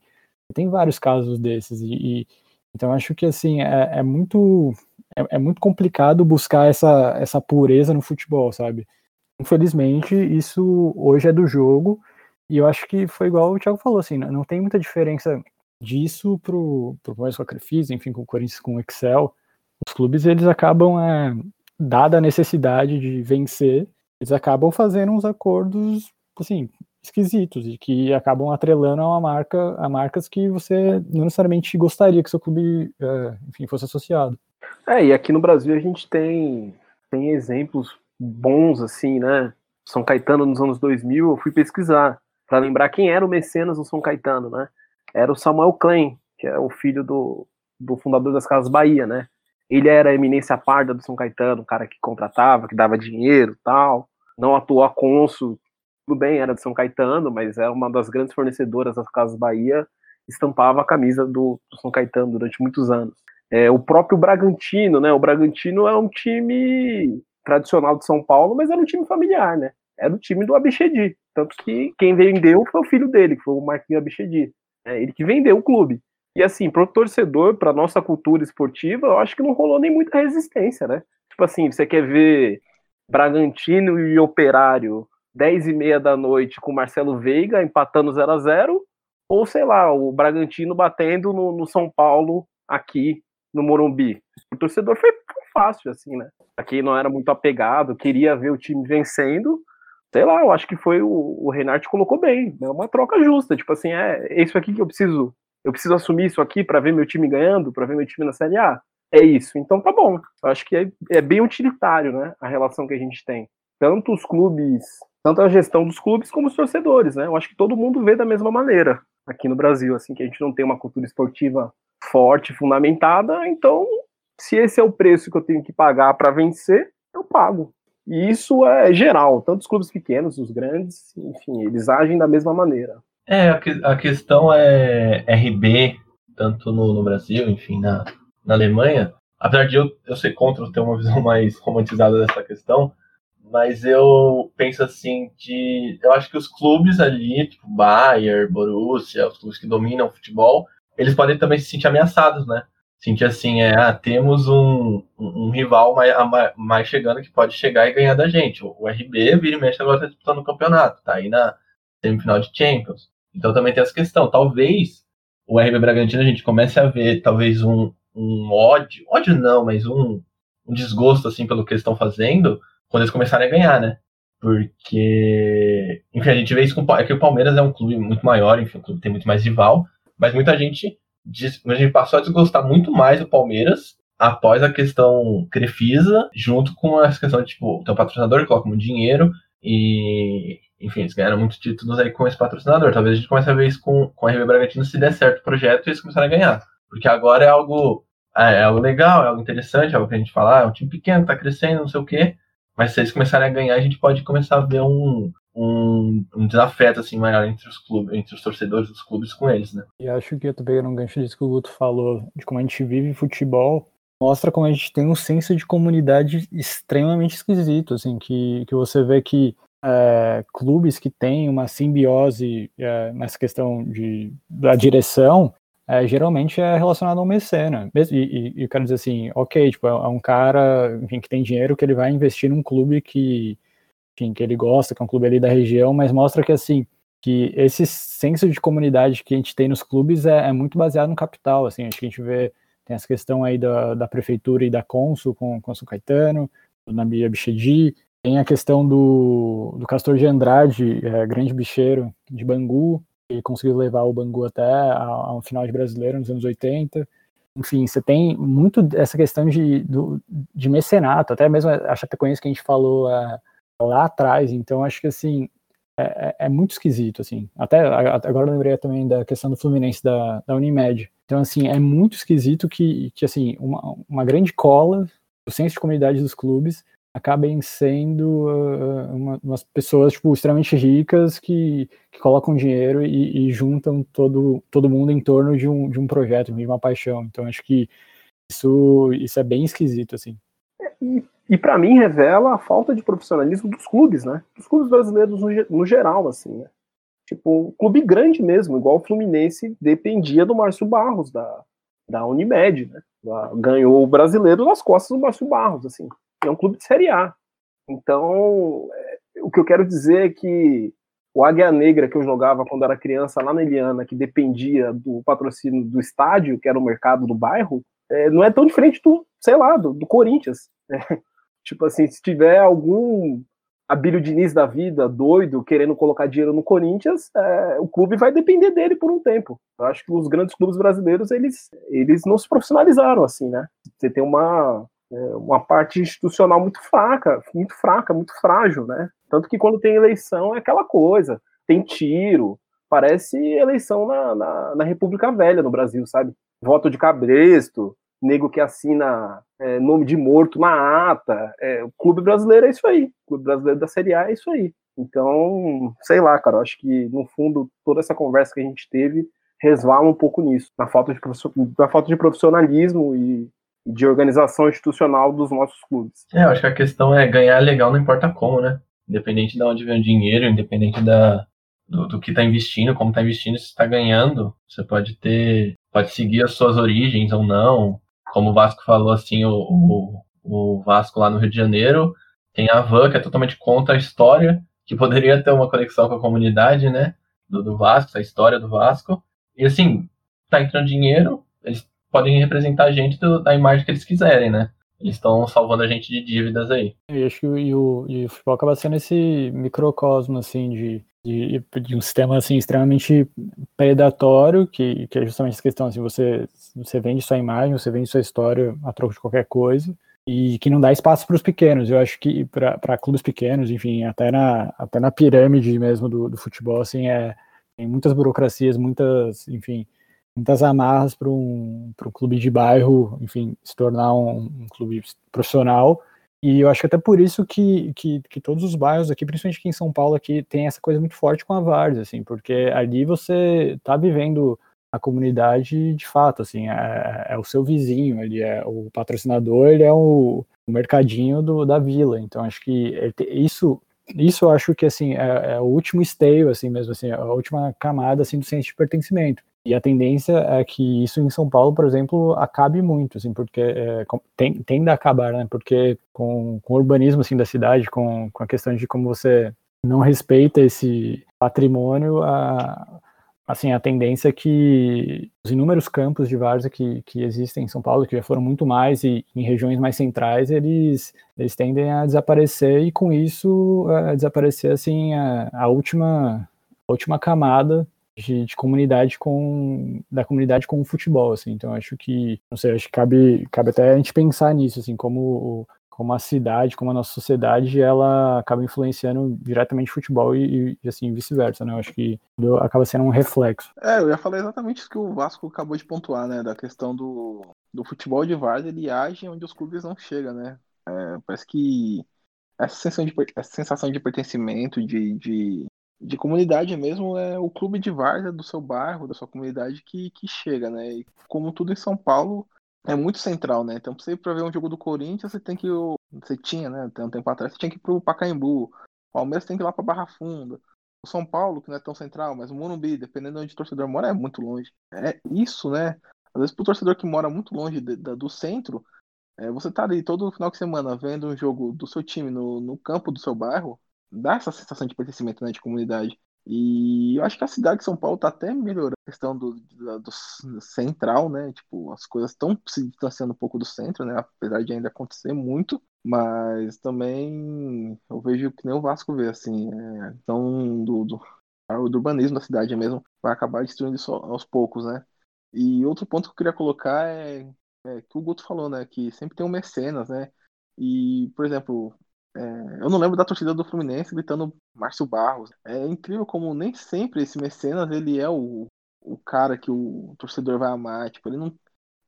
tem vários casos desses, e, e então acho que, assim, é, é muito é, é, muito complicado buscar essa, essa pureza no futebol, sabe? Infelizmente, isso hoje é do jogo, e eu acho que foi igual o Thiago falou, assim, não tem muita diferença disso pro, pro mais com enfim, com o Corinthians, com o Excel. Os clubes, eles acabam, é, dada a necessidade de vencer, eles acabam fazendo uns acordos, assim, esquisitos e que acabam atrelando a uma marca a marcas que você não necessariamente gostaria que seu clube é, enfim fosse associado é, e aqui no Brasil a gente tem, tem exemplos bons, assim, né? São Caetano nos anos 2000, eu fui pesquisar para lembrar quem era o mecenas do São Caetano, né? Era o Samuel Klein, que é o filho do, do fundador das Casas Bahia, né? Ele era a eminência parda do São Caetano, o cara que contratava, que dava dinheiro tal. Não atuou a cônsul, tudo bem, era de São Caetano, mas era uma das grandes fornecedoras das Casas Bahia, estampava a camisa do, do São Caetano durante muitos anos. É, o próprio Bragantino, né? O Bragantino é um time tradicional de São Paulo, mas era um time familiar, né? Era o time do Abichedi. Tanto que quem vendeu foi o filho dele, que foi o Marquinhos Abichedi. É ele que vendeu o clube. E assim, pro torcedor, pra nossa cultura esportiva, eu acho que não rolou nem muita resistência, né? Tipo assim, você quer ver Bragantino e Operário 10 e meia da noite com Marcelo Veiga empatando 0 a 0 ou sei lá, o Bragantino batendo no, no São Paulo aqui no Morumbi. O torcedor foi fácil, assim, né? Aqui não era muito apegado, queria ver o time vencendo. Sei lá, eu acho que foi o, o Renate colocou bem. É uma troca justa. Tipo assim, é, é isso aqui que eu preciso. Eu preciso assumir isso aqui para ver meu time ganhando, para ver meu time na Série A. É isso. Então tá bom. Eu acho que é, é bem utilitário, né? A relação que a gente tem. Tanto os clubes, tanto a gestão dos clubes como os torcedores, né? Eu acho que todo mundo vê da mesma maneira aqui no Brasil, assim, que a gente não tem uma cultura esportiva forte, fundamentada, então se esse é o preço que eu tenho que pagar para vencer, eu pago. E isso é geral, tanto os clubes pequenos, os grandes, enfim, eles agem da mesma maneira. É, a, que, a questão é RB, tanto no, no, Brasil, enfim, na, na Alemanha, apesar de eu, eu ser contra ter uma visão mais romantizada dessa questão, mas eu penso assim de, eu acho que os clubes ali, tipo Bayern, Borussia, os clubes que dominam o futebol, eles podem também se sentir ameaçados, né? Sentir assim, é, ah, temos um, um, um rival mais, mais, chegando que pode chegar e ganhar da gente. O, o RB vira e mexe agora tá disputando o campeonato, tá aí na semifinal de Champions. Então também tem essa questão. Talvez o RB Bragantino a gente comece a ver talvez um, um ódio, ódio não, mas um, um desgosto assim pelo que eles estão fazendo quando eles começarem a ganhar, né? Porque, enfim, a gente vê isso com é que o Palmeiras é um clube muito maior, enfim, um clube tem muito mais rival, mas muita gente, diz, a gente passou a desgostar muito mais do Palmeiras após a questão Crefisa, junto com a questão de, tipo, tem um patrocinador que coloca muito dinheiro e, enfim, eles ganharam muitos títulos aí com esse patrocinador. Talvez a gente comece a ver isso com, com a RB Bragantino se der certo o projeto e eles começarem a ganhar. Porque agora é algo, é, é algo legal, é algo interessante, é algo que a gente fala, ah, é um time pequeno, tá crescendo, não sei o quê. Mas se eles começarem a ganhar, a gente pode começar a ver um, um, um desafeto assim maior entre os clubes, entre os torcedores dos clubes com eles, né? E acho que eu tô pegando um gancho disso que o Guto falou, de como a gente vive futebol, mostra como a gente tem um senso de comunidade extremamente esquisito, assim, que, que você vê que é, clubes que têm uma simbiose é, nessa questão de, da direção, é, geralmente é relacionado ao mecena. E, e, e eu quero dizer assim, ok, tipo, é, é um cara enfim, que tem dinheiro que ele vai investir num clube que enfim, que ele gosta, que é um clube ali da região, mas mostra que assim, que esse senso de comunidade que a gente tem nos clubes é, é muito baseado no capital, assim, acho que a gente vê, tem essa questão aí da, da prefeitura e da Consul com, com o São Caetano, do Nabi Abichedi, Tem a questão do, do Castor de Andrade, é, grande bicheiro de Bangu, que conseguiu levar o Bangu até a, um final de brasileiro nos anos 80. Enfim, você tem muito essa questão de, do, de mecenato, até mesmo a Chapecoense que a gente falou é, lá atrás. Então, acho que assim, é, é, é, muito esquisito, assim. Até agora eu lembrei também da questão do Fluminense da, da Unimed. Então, assim, é muito esquisito que, que assim, uma, uma grande cola do senso de comunidade dos clubes acabem sendo uh, uma, umas pessoas tipo, extremamente ricas que, que colocam dinheiro e, e, juntam todo, todo mundo em torno de um, de um projeto, de uma paixão. Então acho que isso, isso é bem esquisito, assim. E, e para mim revela a falta de profissionalismo dos clubes, né? Dos clubes brasileiros no, no geral, assim, né? Tipo, um clube grande mesmo, igual o Fluminense dependia do Márcio Barros, da, da Unimed, né? Ganhou o brasileiro nas costas do Márcio Barros, assim é um clube de Série A. Então, é, o que eu quero dizer é que o Águia Negra que eu jogava quando era criança lá na Eliana, que dependia do patrocínio do estádio, que era o mercado do bairro, é, não é tão diferente do, sei lá, do, do Corinthians. Né? Tipo assim, se tiver algum Abílio Diniz da vida, doido, querendo colocar dinheiro no Corinthians, é, o clube vai depender dele por um tempo. Eu acho que os grandes clubes brasileiros, eles, eles não se profissionalizaram assim, né? Você tem uma, uma parte institucional muito fraca, muito fraca, muito frágil, né? Tanto que quando tem eleição é aquela coisa, tem tiro, parece eleição na, na, na República Velha no Brasil, sabe? Voto de cabresto, nego que assina é, nome de morto na ata. É, o clube brasileiro é isso aí. O clube brasileiro da Série A é isso aí. Então, sei lá, cara, acho que no fundo toda essa conversa que a gente teve resvala um pouco nisso, na falta de, na falta de profissionalismo e de organização institucional dos nossos clubes. É, eu acho que a questão é ganhar legal, não importa como, né? Independente de onde vem o dinheiro, independente da, do, do que está investindo, como está investindo, se está ganhando, você pode ter, pode seguir as suas origens ou não. Como o Vasco falou, assim, o, o, o Vasco lá no Rio de Janeiro tem a Van, que é totalmente contra a história, que poderia ter uma conexão com a comunidade, né? Do, do Vasco, a história do Vasco. E assim, tá entrando dinheiro, eles podem representar a gente do, da imagem que eles quiserem, né? Eles estão salvando a gente de dívidas aí. Eu acho que o, e o, e o futebol acaba sendo esse microcosmo, assim, de, de, de, um sistema, assim, extremamente predatório, que, que é justamente essa questão, assim, você, você vende sua imagem, você vende sua história a troco de qualquer coisa, e que não dá espaço para os pequenos. Eu acho que para clubes pequenos, enfim, até na, até na pirâmide mesmo do, do futebol, assim, é, tem muitas burocracias, muitas, enfim, muitas amarras para um, um clube de bairro, enfim, se tornar um, um, clube profissional. E eu acho que até por isso que, que, que, todos os bairros aqui, principalmente aqui em São Paulo, aqui tem essa coisa muito forte com a Várzea, assim, porque ali você está vivendo a comunidade de fato, assim, é, é, o seu vizinho, ele é o patrocinador, ele é o, o mercadinho do, da vila. Então acho que isso isso eu acho que assim é, é, o último esteio assim mesmo assim a última camada assim do senso de pertencimento e a tendência é que isso em São Paulo, por exemplo, acabe muito, assim, porque é, tem, tende a acabar, né? Porque com, com o urbanismo assim, da cidade, com, com a questão de como você não respeita esse patrimônio, a, assim, a tendência é que os inúmeros campos de várzea que, que existem em São Paulo, que já foram muito mais e em regiões mais centrais, eles, eles tendem a desaparecer e com isso a desaparecer, assim, a, a última, a última camada de, de, comunidade com da comunidade com o futebol, assim. Então acho que, não sei, acho que cabe, cabe até a gente pensar nisso, assim, como como a cidade, como a nossa sociedade, ela acaba influenciando diretamente o futebol e, e assim vice-versa, né? Eu acho que acaba sendo um reflexo. É, eu ia falar exatamente isso que o Vasco acabou de pontuar, né? Da questão do, do futebol de várzea, ele age onde os clubes não chegam, né? É, parece que essa sensação de, essa sensação de pertencimento, de, de, de comunidade mesmo é o clube de várzea do seu bairro, da sua comunidade que, que chega, né? E como tudo em São Paulo é muito central, né? Então, você pra ver um jogo do Corinthians, você tem que. Você tinha, né? Tem um tempo atrás, você tinha que ir pro Pacaembu. O Palmeiras tem que ir lá pra Barra Funda. O São Paulo, que não é tão central, mas o Morumbi, dependendo de onde o torcedor mora, é muito longe. É isso, né? Às vezes, pro torcedor que mora muito longe de, de, do centro, é, você tá ali todo final de semana vendo um jogo do seu time no, no campo do seu bairro, dá essa sensação de pertencimento, né? De comunidade. E eu acho que a cidade de São Paulo está até melhorando a questão do, do, do, central, né? Tipo, as coisas estão se distanciando um pouco do centro, né? Apesar de ainda acontecer muito, mas também eu vejo que nem o Vasco vê, assim, é, então do, do, do urbanismo da cidade mesmo vai acabar destruindo isso aos poucos, né? E outro ponto que eu queria colocar é, é que o Guto falou, né? Que sempre tem um mecenas, né? E, por exemplo, é, eu não lembro da torcida do Fluminense gritando Márcio Barros. É incrível como nem sempre esse mecenas ele é o, o cara que o torcedor vai amar. Tipo, ele não,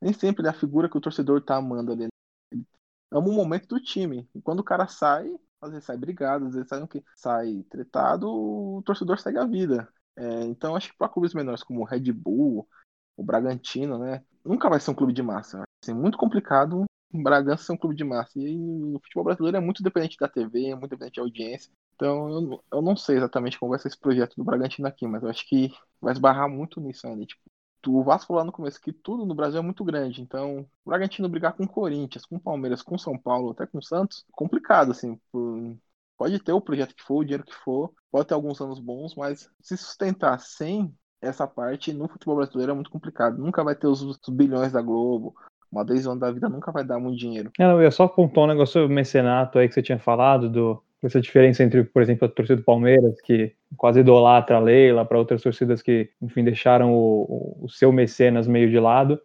nem sempre ele é a figura que o torcedor tá amando ali. Né? Ele ama o momento do time. E quando o cara sai, às vezes sai brigado, às vezes sai, um, sai tretado, o torcedor segue a vida. É, então acho que para clubes menores como o Red Bull, o Bragantino, né? Nunca vai ser um clube de massa. Ser muito complicado Bragança ser um clube de massa. E o futebol brasileiro é muito dependente da TV, é muito dependente da audiência. Então eu, eu não sei exatamente como vai ser esse projeto do Bragantino aqui, mas eu acho que vai esbarrar muito nisso ainda. Tipo, o Vasco lá no começo que tudo no Brasil é muito grande. Então, o Bragantino brigar com o Corinthians, com o Palmeiras, com o São Paulo, até com o Santos, complicado, assim. Por... Pode ter o projeto que for, o dinheiro que for, pode ter alguns anos bons, mas se sustentar sem essa parte no futebol brasileiro é muito complicado. Nunca vai ter os bilhões da Globo, uma decisão da vida nunca vai dar muito dinheiro. Não, eu só apontar um negócio sobre o mecenato aí que você tinha falado, do, essa diferença entre, por exemplo, a torcida do Palmeiras, que quase idolatra a Leila, para outras torcidas que, enfim, deixaram o, o, seu mecenas meio de lado.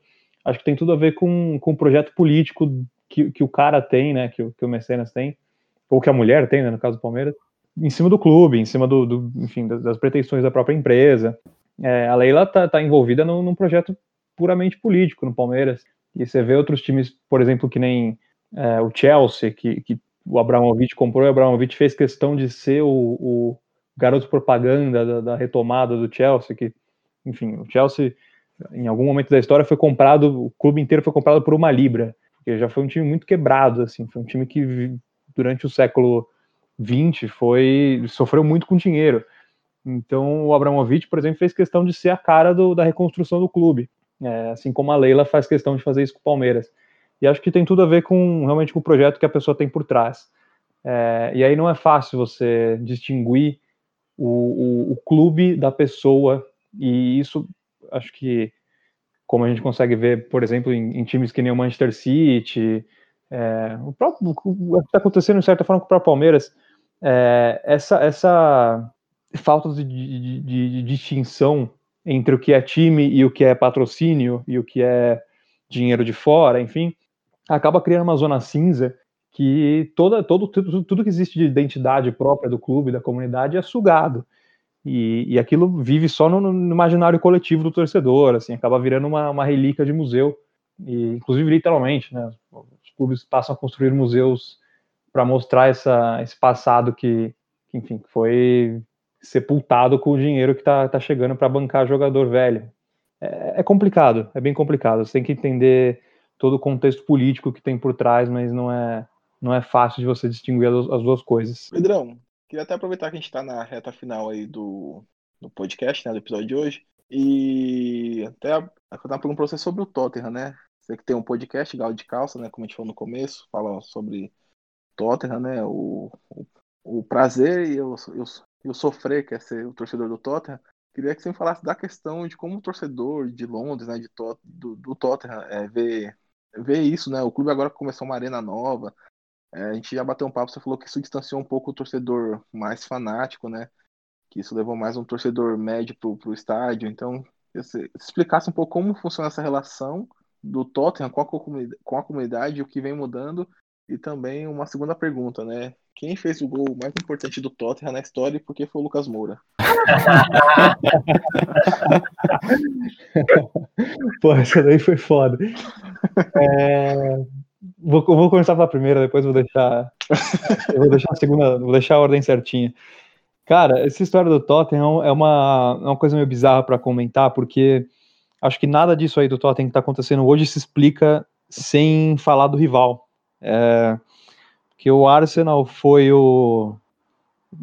Acho que tem tudo a ver com, com o projeto político que, que o cara tem, né, que, que o mecenas tem, ou que a mulher tem, né, no caso do Palmeiras, em cima do clube, em cima do, do enfim, das, das, pretensões da própria empresa. É, a Leila está tá envolvida num, num projeto puramente político no Palmeiras. E você vê outros times, por exemplo, que nem é, o Chelsea, que, que o Abramovich comprou, e o Abramovich fez questão de ser o, o garoto propaganda da, da, retomada do Chelsea, que, enfim, o Chelsea, em algum momento da história, foi comprado, o clube inteiro foi comprado por uma libra, porque já foi um time muito quebrado, assim, foi um time que durante o século XX foi sofreu muito com dinheiro. Então, o Abramovich, por exemplo, fez questão de ser a cara do, da reconstrução do clube é, assim como a Leila faz questão de fazer isso com o Palmeiras. E acho que tem tudo a ver com realmente com o projeto que a pessoa tem por trás. É, e aí não é fácil você distinguir o, o, o, clube da pessoa, e isso acho que, como a gente consegue ver, por exemplo, em, em times que nem o Manchester City, é, o próprio que está acontecendo de certa forma com o próprio Palmeiras, é, essa, essa falta de, de, de, de distinção entre o que é time e o que é patrocínio e o que é dinheiro de fora, enfim, acaba criando uma zona cinza que toda, todo, tudo, tudo que existe de identidade própria do clube, da comunidade, é sugado. E, e aquilo vive só no, no, imaginário coletivo do torcedor, assim, acaba virando uma, uma relíquia de museu, e, inclusive literalmente, né? Os clubes passam a construir museus para mostrar essa, esse passado que, que, enfim, foi sepultado com o dinheiro que está tá chegando para bancar jogador velho. É, é, complicado, é bem complicado. Você tem que entender todo o contexto político que tem por trás, mas não é, não é fácil de você distinguir as, as duas coisas. Pedrão, queria até aproveitar que a gente está na reta final aí do, do podcast, né, do episódio de hoje, e até fazer uma pergunta para você sobre o Tottenham, né? Você que tem um podcast, Galo de Calça, né, como a gente falou no começo, fala sobre Tottenham, né, o, o, o prazer e os, e o sofrer, que é ser o torcedor do Tottenham, queria que você me falasse da questão de como o torcedor de Londres, né, de Tot do, do Tottenham, é, vê, vê isso, né? O clube agora começou uma arena nova. É, a gente já bateu um papo, você falou que isso distanciou um pouco o torcedor mais fanático, né? Que isso levou mais um torcedor médio pro, pro estádio. Então, se explicasse um pouco como funciona essa relação do Tottenham com a, com a comunidade, o que vem mudando, e também uma segunda pergunta, né? Quem fez o gol mais importante do Tottenham na história e por que foi o Lucas Moura? Pô, essa daí foi foda. É... Vou, vou começar pela primeira, depois vou deixar. Eu vou deixar a segunda, vou deixar a ordem certinha. Cara, essa história do Tottenham é uma, é uma coisa meio bizarra para comentar, porque acho que nada disso aí do Tottenham que está acontecendo hoje se explica sem falar do rival. É, que o Arsenal foi o.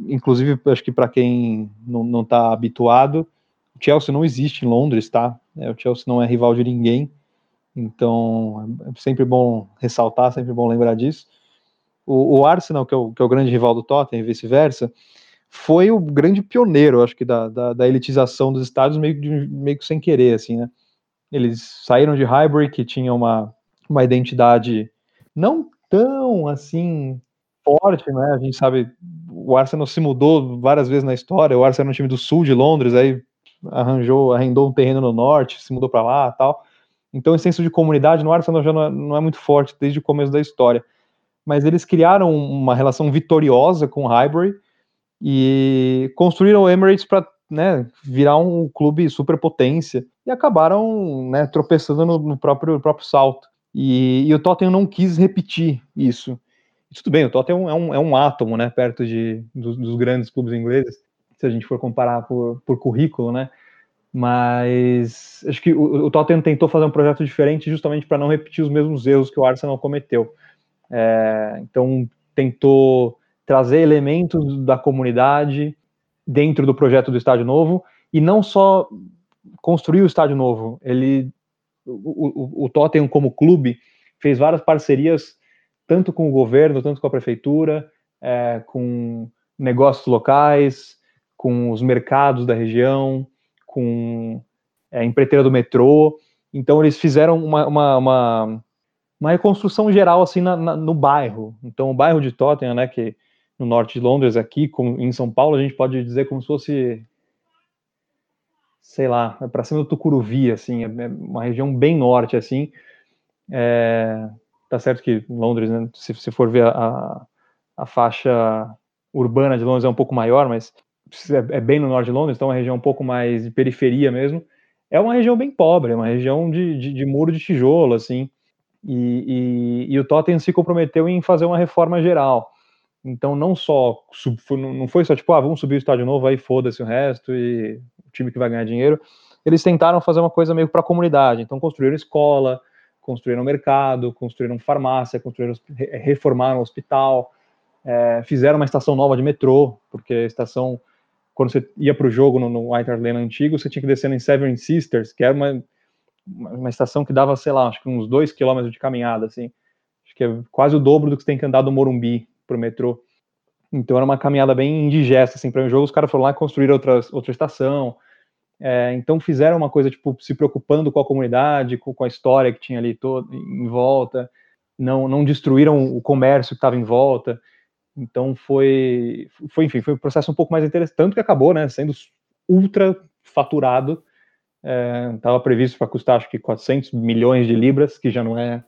Inclusive, acho que para quem não está habituado, o Chelsea não existe em Londres, tá? É, o Chelsea não é rival de ninguém, então é sempre bom ressaltar, sempre bom lembrar disso. O, o Arsenal, que é o, que é o grande rival do Tottenham e vice-versa, foi o grande pioneiro, acho que, da, da, da elitização dos estádios, meio, de, meio que sem querer, assim, né? Eles saíram de Highbury, que tinha uma, uma identidade não tão, assim, forte, né? A gente sabe, o Arsenal se mudou várias vezes na história, o Arsenal era um time do sul de Londres, aí arranjou, arrendou um terreno no norte, se mudou para lá tal. Então, esse senso de comunidade no Arsenal já não é, não é, muito forte desde o começo da história. Mas eles criaram uma relação vitoriosa com o Highbury, e construíram o Emirates para né, virar um clube superpotência e acabaram né, tropeçando no, próprio, no próprio salto. E, e, o Tottenham não quis repetir isso. Tudo bem, o Tottenham é um, é um átomo né, perto de, dos, dos, grandes clubes ingleses, se a gente for comparar por, por currículo, né? Mas acho que o, o Tottenham tentou fazer um projeto diferente justamente para não repetir os mesmos erros que o Arsenal cometeu. É, então tentou trazer elementos da comunidade dentro do projeto do estádio novo e não só construir o estádio novo. Ele, o, o, o Tottenham como clube fez várias parcerias tanto com o governo, tanto com a prefeitura, é, com negócios locais, com os mercados da região, com é, a empreiteira do metrô. Então eles fizeram uma, uma, uma, uma reconstrução geral assim na, na, no bairro. Então o bairro de Tottenham, né, que no norte de Londres, aqui com, em São Paulo, a gente pode dizer como se fosse, sei lá, é para cima do Tucuruvi, assim, é, é uma região bem norte, assim. É, tá certo que Londres, né, se, se for ver a, a faixa urbana de Londres é um pouco maior, mas é, é, bem no norte de Londres, então é uma região um pouco mais de periferia mesmo. É uma região bem pobre, é uma região de, de, de muro de tijolo, assim. E, e, e, o Tottenham se comprometeu em fazer uma reforma geral. Então, não só não foi só tipo, ah, vamos subir o estádio novo, aí foda-se o resto e time que vai ganhar dinheiro. Eles tentaram fazer uma coisa meio para a comunidade. Então, construíram escola, construíram mercado, construíram farmácia, construíram, reformaram o hospital, é, fizeram uma estação nova de metrô, porque a estação, quando você ia para o jogo no, no White Hart Lane antigo, você tinha que descer em Seven Sisters, que era uma, uma estação que dava, sei lá, acho que uns dois quilômetros de caminhada, assim. Acho que é quase o dobro do que você tem que andar do Morumbi pro metrô. Então era uma caminhada bem indigesta, assim, para o jogo. Os caras foram lá e construíram outra, outra estação. É, então fizeram uma coisa, tipo, se preocupando com a comunidade, com, com a história que tinha ali todo, em volta. Não, não destruíram o comércio que estava em volta. Então foi, foi, enfim, foi um processo um pouco mais interessante, tanto que acabou, né, sendo ultra faturado. Estava é, previsto para custar, acho que 400 milhões de libras, que já não é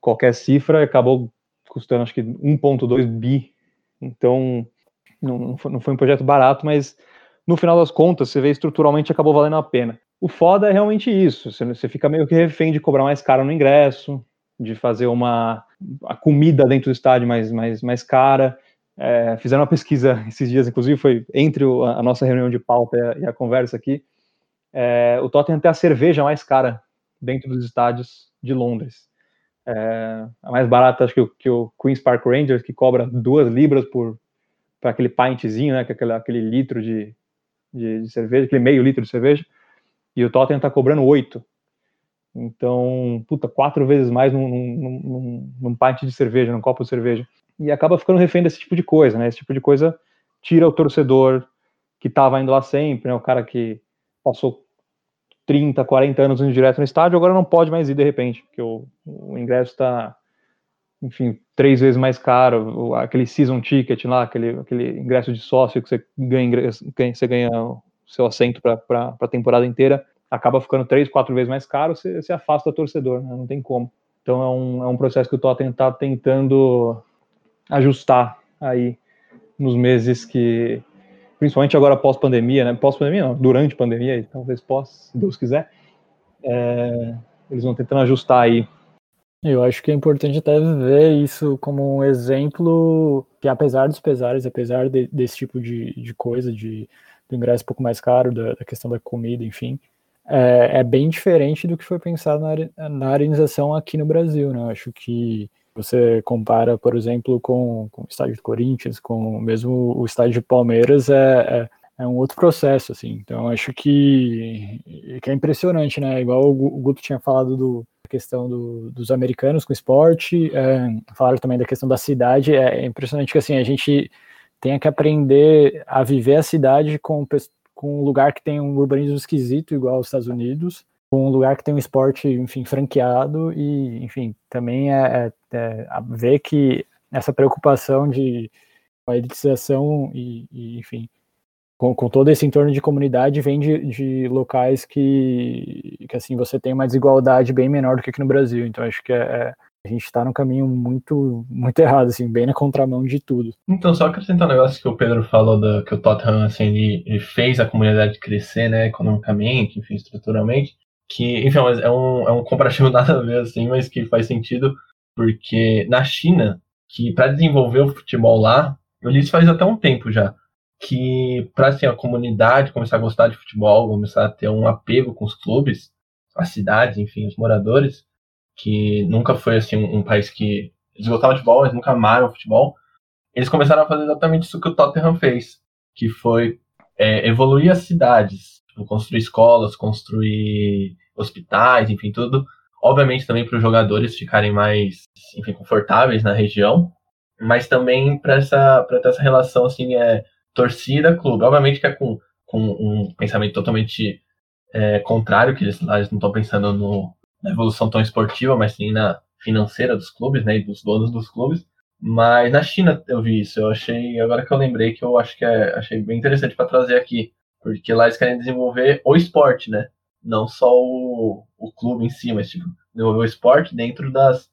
qualquer cifra, acabou custando acho que 1,2 bi. Então, não, não foi um projeto barato, mas no final das contas, você vê estruturalmente acabou valendo a pena. O foda é realmente isso. Você, você fica meio que refém de cobrar mais caro no ingresso, de fazer uma a comida dentro do estádio mais, mais, mais cara. É, fizeram uma pesquisa esses dias, inclusive, foi entre o, a nossa reunião de pauta e a, e a conversa aqui. É, o Tottenham tem a cerveja mais cara dentro dos estádios de Londres. É, a mais barata, acho que o, que o Queen's Park Rangers, que cobra duas libras por, por aquele pintzinho, né, que é aquele, aquele litro de, de, de, cerveja, aquele meio litro de cerveja, e o Tottenham tá cobrando oito. Então, puta, quatro vezes mais num, num, num, num pint de cerveja, num copo de cerveja. E acaba ficando refém desse tipo de coisa, né? Esse tipo de coisa tira o torcedor que estava indo lá sempre, né? O cara que passou 30, 40 anos indo direto no estádio, agora não pode mais ir de repente, porque o, o ingresso está, enfim, três vezes mais caro, aquele season ticket lá, aquele, aquele ingresso de sócio que você ganha, você ganha seu assento para a temporada inteira, acaba ficando três, quatro vezes mais caro, você, você afasta o torcedor, né? não tem como. Então é um, é um processo que o Tottenham está tentando ajustar aí nos meses que, principalmente agora pós-pandemia, né? Pós-pandemia não, durante a pandemia talvez pós, se Deus quiser, é, eles vão tentando ajustar aí. Eu acho que é importante até ver isso como um exemplo que, apesar dos pesares, apesar de, desse tipo de, de coisa, de, do ingresso um pouco mais caro, da, da questão da comida, enfim, é, é, bem diferente do que foi pensado na, na organização aqui no Brasil, né? Eu acho que você compara, por exemplo, com, com o estádio do Corinthians, com mesmo o estádio de Palmeiras, é, é, é um outro processo, assim. Então, acho que, que é impressionante, né? Igual o Guto tinha falado do, questão do, dos americanos com esporte, é, falaram também da questão da cidade. É, é impressionante que, assim, a gente tenha que aprender a viver a cidade com, com um lugar que tem um urbanismo esquisito, igual aos Estados Unidos, um lugar que tem um esporte, enfim, franqueado e, enfim, também é, é, é ver que essa preocupação de a elitização e, e enfim, com, com, todo esse entorno de comunidade vem de, de locais que, que, assim, você tem uma desigualdade bem menor do que aqui no Brasil. Então, acho que é, é a gente está num caminho muito, muito errado, assim, bem na contramão de tudo. Então, só acrescentar um negócio que o Pedro falou, do, que o Tottenham, assim, ele, ele fez a comunidade crescer, né, economicamente, enfim, estruturalmente, que, enfim, é um, é um comparativo nada a ver, assim, mas que faz sentido, porque na China, que para desenvolver o futebol lá, eu li isso faz até um tempo já, que para assim, a comunidade começar a gostar de futebol, começar a ter um apego com os clubes, a cidade, enfim, os moradores, que nunca foi assim um, um país que de futebol, mas nunca amaram futebol, eles começaram a fazer exatamente isso que o Tottenham fez, que foi é, evoluir as cidades, tipo, construir escolas, construir hospitais, enfim, tudo. Obviamente também para os jogadores ficarem mais, enfim, confortáveis na região, mas também para essa, ter essa relação assim, é, torcida-clube. Obviamente que é com, com um pensamento totalmente é, contrário, que eles, eles não estão pensando no, na evolução tão esportiva, mas sim na financeira dos clubes, né, e dos donos dos clubes. Mas na China eu vi isso, eu achei, agora que eu lembrei, que eu acho que é, achei bem interessante para trazer aqui, porque lá eles querem desenvolver o esporte, né? Não só o, o clube em si, mas tipo, desenvolver o esporte dentro das,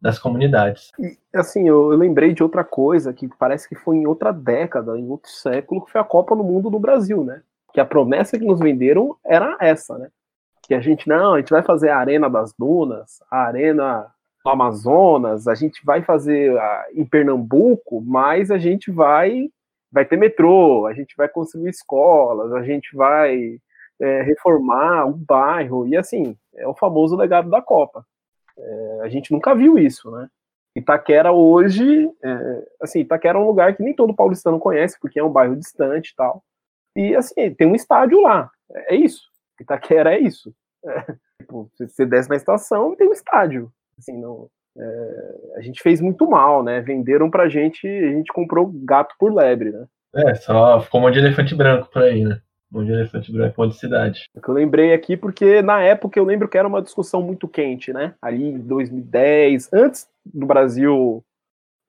das comunidades. E, assim, eu, eu, lembrei de outra coisa que parece que foi em outra década, em outro século, que foi a Copa no Mundo no Brasil, né? Que a promessa que nos venderam era essa, né? Que a gente, não, a gente vai fazer a Arena das Dunas, a Arena do Amazonas, a gente vai fazer a, em Pernambuco, mas a gente vai vai ter metrô, a gente vai construir escolas, a gente vai é, reformar o bairro, e assim, é o famoso legado da Copa. É, a gente nunca viu isso, né? Itaquera hoje, é, assim, Itaquera é um lugar que nem todo paulistano conhece, porque é um bairro distante e tal. E assim, tem um estádio lá. É, isso. Itaquera é isso. É, tipo, você desce na estação e tem um estádio. Assim, não, é, a gente fez muito mal, né? Venderam pra gente, a gente comprou gato por lebre, né? É, só ficou um de elefante branco por aí, né? Um de elefante branco de cidade. É que eu lembrei aqui porque na época eu lembro que era uma discussão muito quente, né? Ali em 2010, antes do Brasil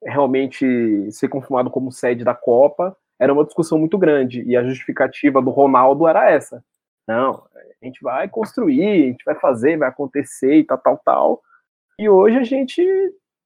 realmente ser confirmado como sede da Copa, era uma discussão muito grande e a justificativa do Ronaldo era essa. Não, a gente vai construir, a gente vai fazer, vai acontecer e tal, tal, tal. E hoje a gente,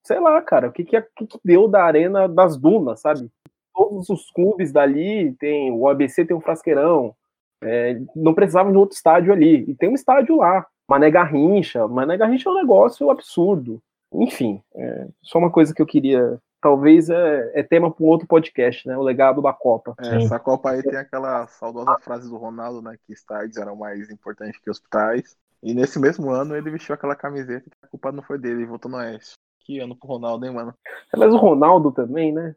sei lá, cara, o que que, que, que deu da Arena das Dunas, sabe? Todos os clubes dali tem, o ABC tem um frasqueirão, é, não precisavam de outro estádio ali. E tem um estádio lá. Mané Garrincha. Mané Garrincha é um negócio absurdo. Enfim, é só uma coisa que eu queria. Talvez é, é tema para um outro podcast, né? O legado da Copa. É, essa Copa aí tem aquela saudosa frase do Ronaldo, né? Que estádios eram mais importantes que hospitais. E nesse mesmo ano ele vestiu aquela camiseta que a culpa não foi dele, ele voltou no Oeste. Que ano pro Ronaldo, hein, mano? É, mas o Ronaldo também, né?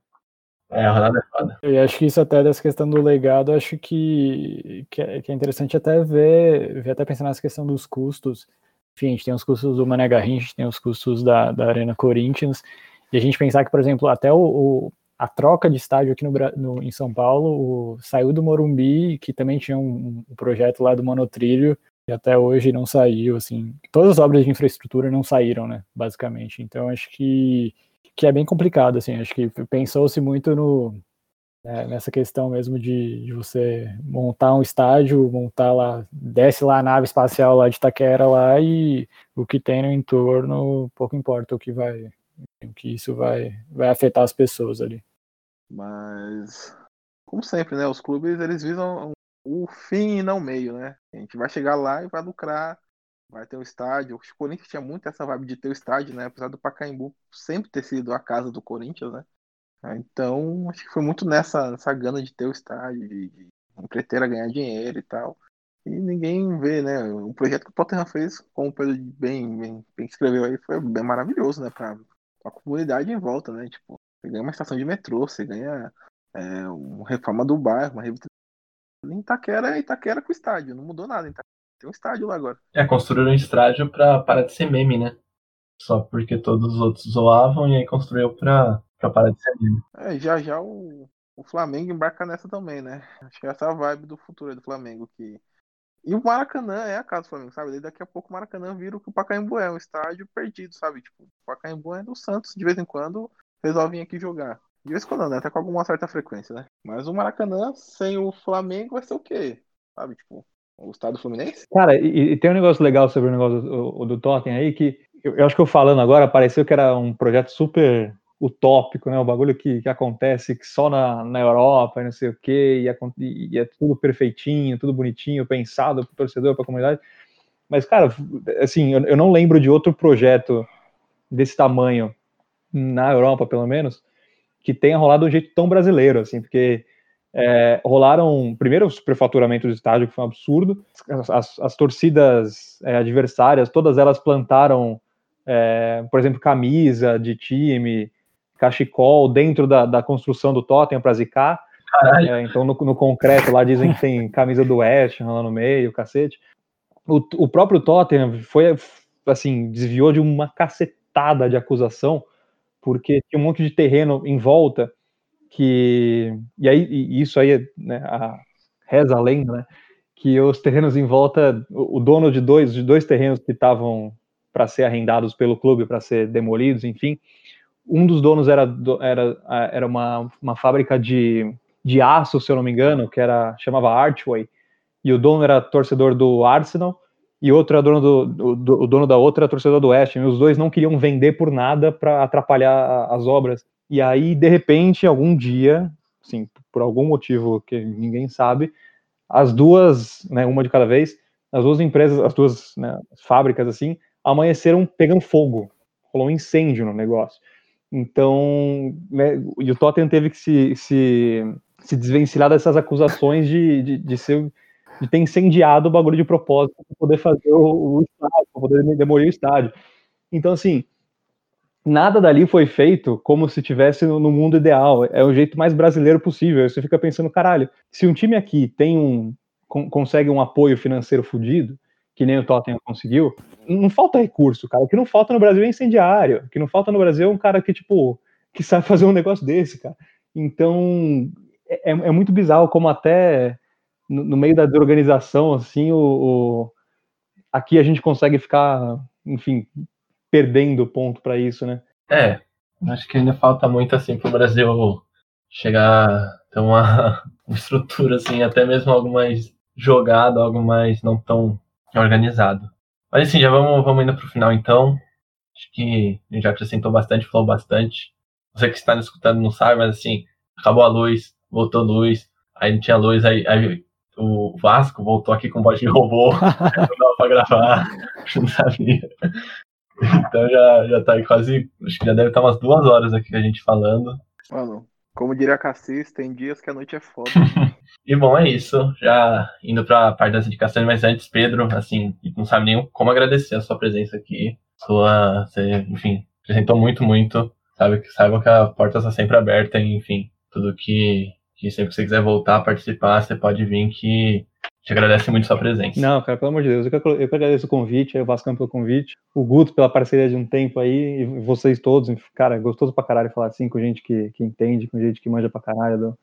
É, o Ronaldo é foda. E acho que isso até dessa questão do legado, acho que, que, é, que é interessante até ver, ver, até pensar nessa questão dos custos. Enfim, a gente tem os custos do Mané Garrincha, a gente tem os custos da, da Arena Corinthians, e a gente pensar que, por exemplo, até o, o a troca de estádio aqui no, no, em São Paulo o, saiu do Morumbi, que também tinha um, um, projeto lá do monotrilho, e até hoje não saiu, assim, todas as obras de infraestrutura não saíram, né, basicamente. Então acho que que é bem complicado, assim, acho que pensou-se muito no, né, nessa questão mesmo de, de, você montar um estádio, montar lá, desce lá a nave espacial lá de Itaquera lá e o que tem no entorno, pouco importa o que vai, o que isso vai, vai afetar as pessoas ali. Mas, como sempre, né, os clubes eles visam o fim e não o meio, né? A gente vai chegar lá e vai lucrar vai ter um estádio. O Corinthians tinha muito essa vibe de ter o estádio, né? Apesar do Pacaembu sempre ter sido a casa do Corinthians, né? Então, acho que foi muito nessa, nessa gana de ter o estádio, de, de empreiteira ganhar dinheiro e tal. E ninguém vê, né? O projeto que o Tottenham fez, como o Pedro bem, bem, bem escreveu aí, foi bem maravilhoso, né? Pra, a comunidade em volta, né? Tipo, você ganha uma estação de metrô, você ganha é, uma reforma do bairro, uma. Em Itaquera é Itaquera com estádio, não mudou nada. Itaquera. Tem um estádio lá agora. É, construíram um estádio pra parar de ser meme, né? Só porque todos os outros zoavam e aí construiu pra, pra parar de ser meme. É, já já o, o Flamengo embarca nessa também, né? Acho que essa é a vibe do futuro do Flamengo. Que... E o Maracanã é a casa do Flamengo, sabe? daqui a pouco o Maracanã vira o que o Pacaembu é, um estádio perdido, sabe? Tipo, o Pacaembu é do Santos, de vez em quando resolvem aqui jogar. De vez em quando, né? Até com alguma certa frequência, né? Mas o Maracanã sem o Flamengo vai ser o quê? Sabe? Tipo, o estado Fluminense? Cara, e, e, tem um negócio legal sobre o negócio do, do Tottenham aí, que eu, eu, acho que eu falando agora, pareceu que era um projeto super utópico, né? O bagulho que, que acontece que só na, na Europa e não sei o quê, e, e é tudo perfeitinho, tudo bonitinho, pensado para o torcedor, para a comunidade. Mas, cara, assim, eu, eu não lembro de outro projeto desse tamanho na Europa, pelo menos, que tenha rolado de um jeito tão brasileiro, assim, porque é, rolaram, primeiro, o superfaturamento do estádio, que foi um absurdo. As, as, as torcidas é, adversárias, todas elas plantaram, é, por exemplo, camisa de time, cachecol dentro da, da construção do totem para zicar. É, então, no, no, concreto, lá dizem que tem camisa do West lá no meio, cacete. O, o próprio Tottenham foi, assim, desviou de uma cacetada de acusação, porque tinha um monte de terreno em volta que e aí e isso aí né, a, reza a lenda, né, que os terrenos em volta, o, dono de dois de dois terrenos que estavam para ser arrendados pelo clube para ser demolidos, enfim, um dos donos era era era uma, uma fábrica de, de aço, se eu não me engano, que era chamava Archway, e o dono era torcedor do Arsenal e outro era dono do, do, o dono da outra era torcedor do West. Os dois não queriam vender por nada para atrapalhar as obras. E aí, de repente, algum dia, assim, por algum motivo que ninguém sabe, as duas, né, uma de cada vez, as duas empresas, as duas né, fábricas, assim, amanheceram pegando fogo. Rolou um incêndio no negócio. Então, né, e o Tottenham teve que se, se, se desvencilhar dessas acusações de, de, de, ser, de ter incendiado o bagulho de propósito para poder fazer o, o estádio, para poder demolir o estádio. Então, assim, nada dali foi feito como se tivesse no, no mundo ideal. É o jeito mais brasileiro possível. Aí você fica pensando, caralho, se um time aqui tem um con consegue um apoio financeiro fudido, que nem o Tottenham conseguiu, não falta recurso, cara. O que não falta no Brasil é incendiário. O que não falta no Brasil é um cara que, tipo, que sabe fazer um negócio desse, cara. Então, é, é muito bizarro como até no, no meio da desorganização, assim, o, o, aqui a gente consegue ficar, enfim, perdendo ponto para isso, né? É, acho que ainda falta muito assim para o Brasil chegar a ter uma, estrutura assim, até mesmo algo mais jogado, algo mais não tão organizado. Mas assim, já vamos, vamos indo para o final então. Acho que a gente já acrescentou bastante, falou bastante. Você que está nos escutando não sabe, mas assim, acabou a luz, voltou a luz, aí não tinha luz, aí, aí o Vasco voltou aqui com voz de robô, não dava pra gravar, não sabia. Então já, já tá aí quase. Acho que já deve estar umas duas horas aqui a gente falando. Mano, como diria Cassis, tem dias que a noite é foda. e bom, é isso. Já indo pra parte das indicações, mas antes, Pedro, assim, não sabe nem como agradecer a sua presença aqui. Sua. Você, enfim, apresentou muito, muito. Sabe, saiba que a porta está sempre aberta, enfim, tudo que, que sempre que você quiser voltar a participar, você pode vir que te agradece muito sua presença. Não, cara, pelo amor de Deus, eu que, eu que agradeço o convite, o Vascão pelo convite, o Guto pela parceria de um tempo aí, e vocês todos, cara, é gostoso pra caralho falar assim com gente que, que entende, com gente que manja pra caralho do,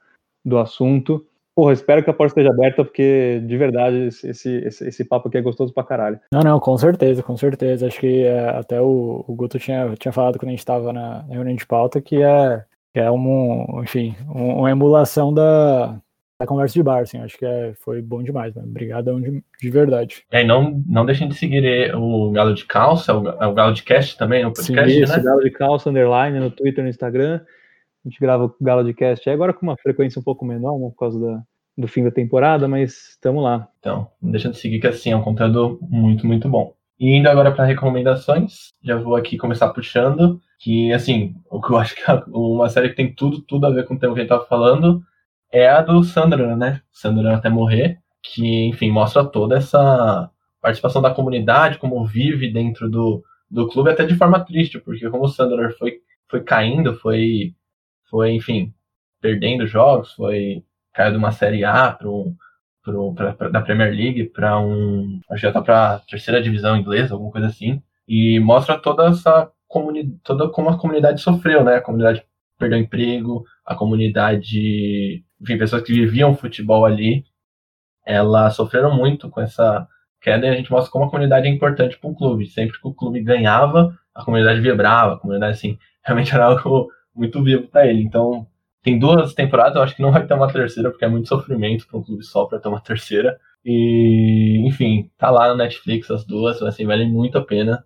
do assunto. Porra, espero que a porta esteja aberta, porque de verdade esse, esse, esse papo aqui é gostoso pra caralho. Não, não, com certeza, com certeza. Acho que é, até o, o, Guto tinha, tinha falado quando a gente tava na, na reunião de pauta que é, que é um, enfim, uma emulação da, a conversa de bar, assim, acho que é, foi bom demais, mano. Obrigadão de, de verdade. É, e não, não deixem de seguir o Galo de Calça, o, é o Galo de Cast também, no podcast, Sim, isso, né? Galo de Calça, underline, no Twitter, no Instagram. A gente grava o Galo de Cast agora com uma frequência um pouco menor, né, por causa da, do fim da temporada, mas estamos lá. Então, não deixa de seguir que assim, é um conteúdo muito, muito bom. E indo agora para recomendações, já vou aqui começar puxando, que assim, o que eu acho que é uma série que tem tudo, tudo a ver com o tema que a gente tava falando, é a do Sandra, né? Sandra até morrer, que, enfim, mostra toda essa participação da comunidade, como vive dentro do, do clube, até de forma triste, porque como o Sandra foi, foi caindo, foi, foi, enfim, perdendo jogos, foi caiu de uma Série A para um, pro, pra, pra, da Premier League para um. Acho que já tá para terceira divisão inglesa, alguma coisa assim. E mostra toda essa toda como a comunidade sofreu, né? A comunidade perdeu emprego, a comunidade, enfim, pessoas que viviam futebol ali, elas sofreram muito com essa queda e a gente mostra como a comunidade é importante para o clube. Sempre que o clube ganhava, a comunidade vibrava, a comunidade, assim, realmente era algo muito vivo para ele. Então, tem duas temporadas, eu acho que não vai ter uma terceira, porque é muito sofrimento para um clube só para ter uma terceira. E, enfim, tá lá no Netflix as duas, assim, vale muito a pena.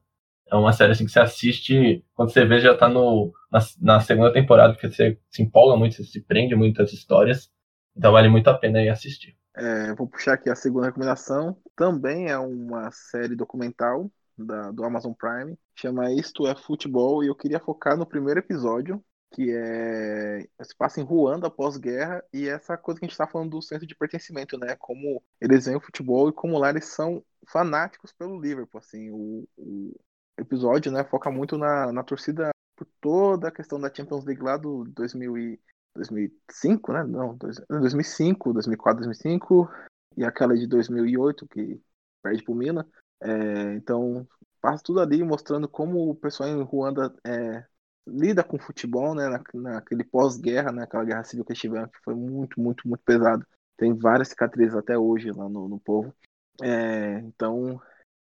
É uma série assim que você assiste, quando você vê já tá no, na, na segunda temporada, porque você se empolga muito, você se prende muito às histórias. Então vale muito a pena ir assistir. É, vou puxar aqui a segunda recomendação. Também é uma série documental da, do Amazon Prime. Chama Isto é Futebol. E eu queria focar no primeiro episódio, que é se passa em Ruanda após-guerra e essa coisa que a gente está falando do senso de pertencimento, né? Como eles veem o futebol e como lá eles são fanáticos pelo Liverpool, assim, o, o episódio, né, foca muito na, na torcida por toda a questão da Champions League lá do 2000 e 2005, né? Não, 2005, 2004, 2005 e aquela de 2008 que perde pro Mina. É, então passa tudo ali mostrando como o pessoal em Ruanda é, lida com futebol, né, na, naquele pós-guerra, né, aquela guerra civil que tiveram, que foi muito, muito, muito pesado. Tem várias cicatrizes até hoje lá no, no povo. É, então,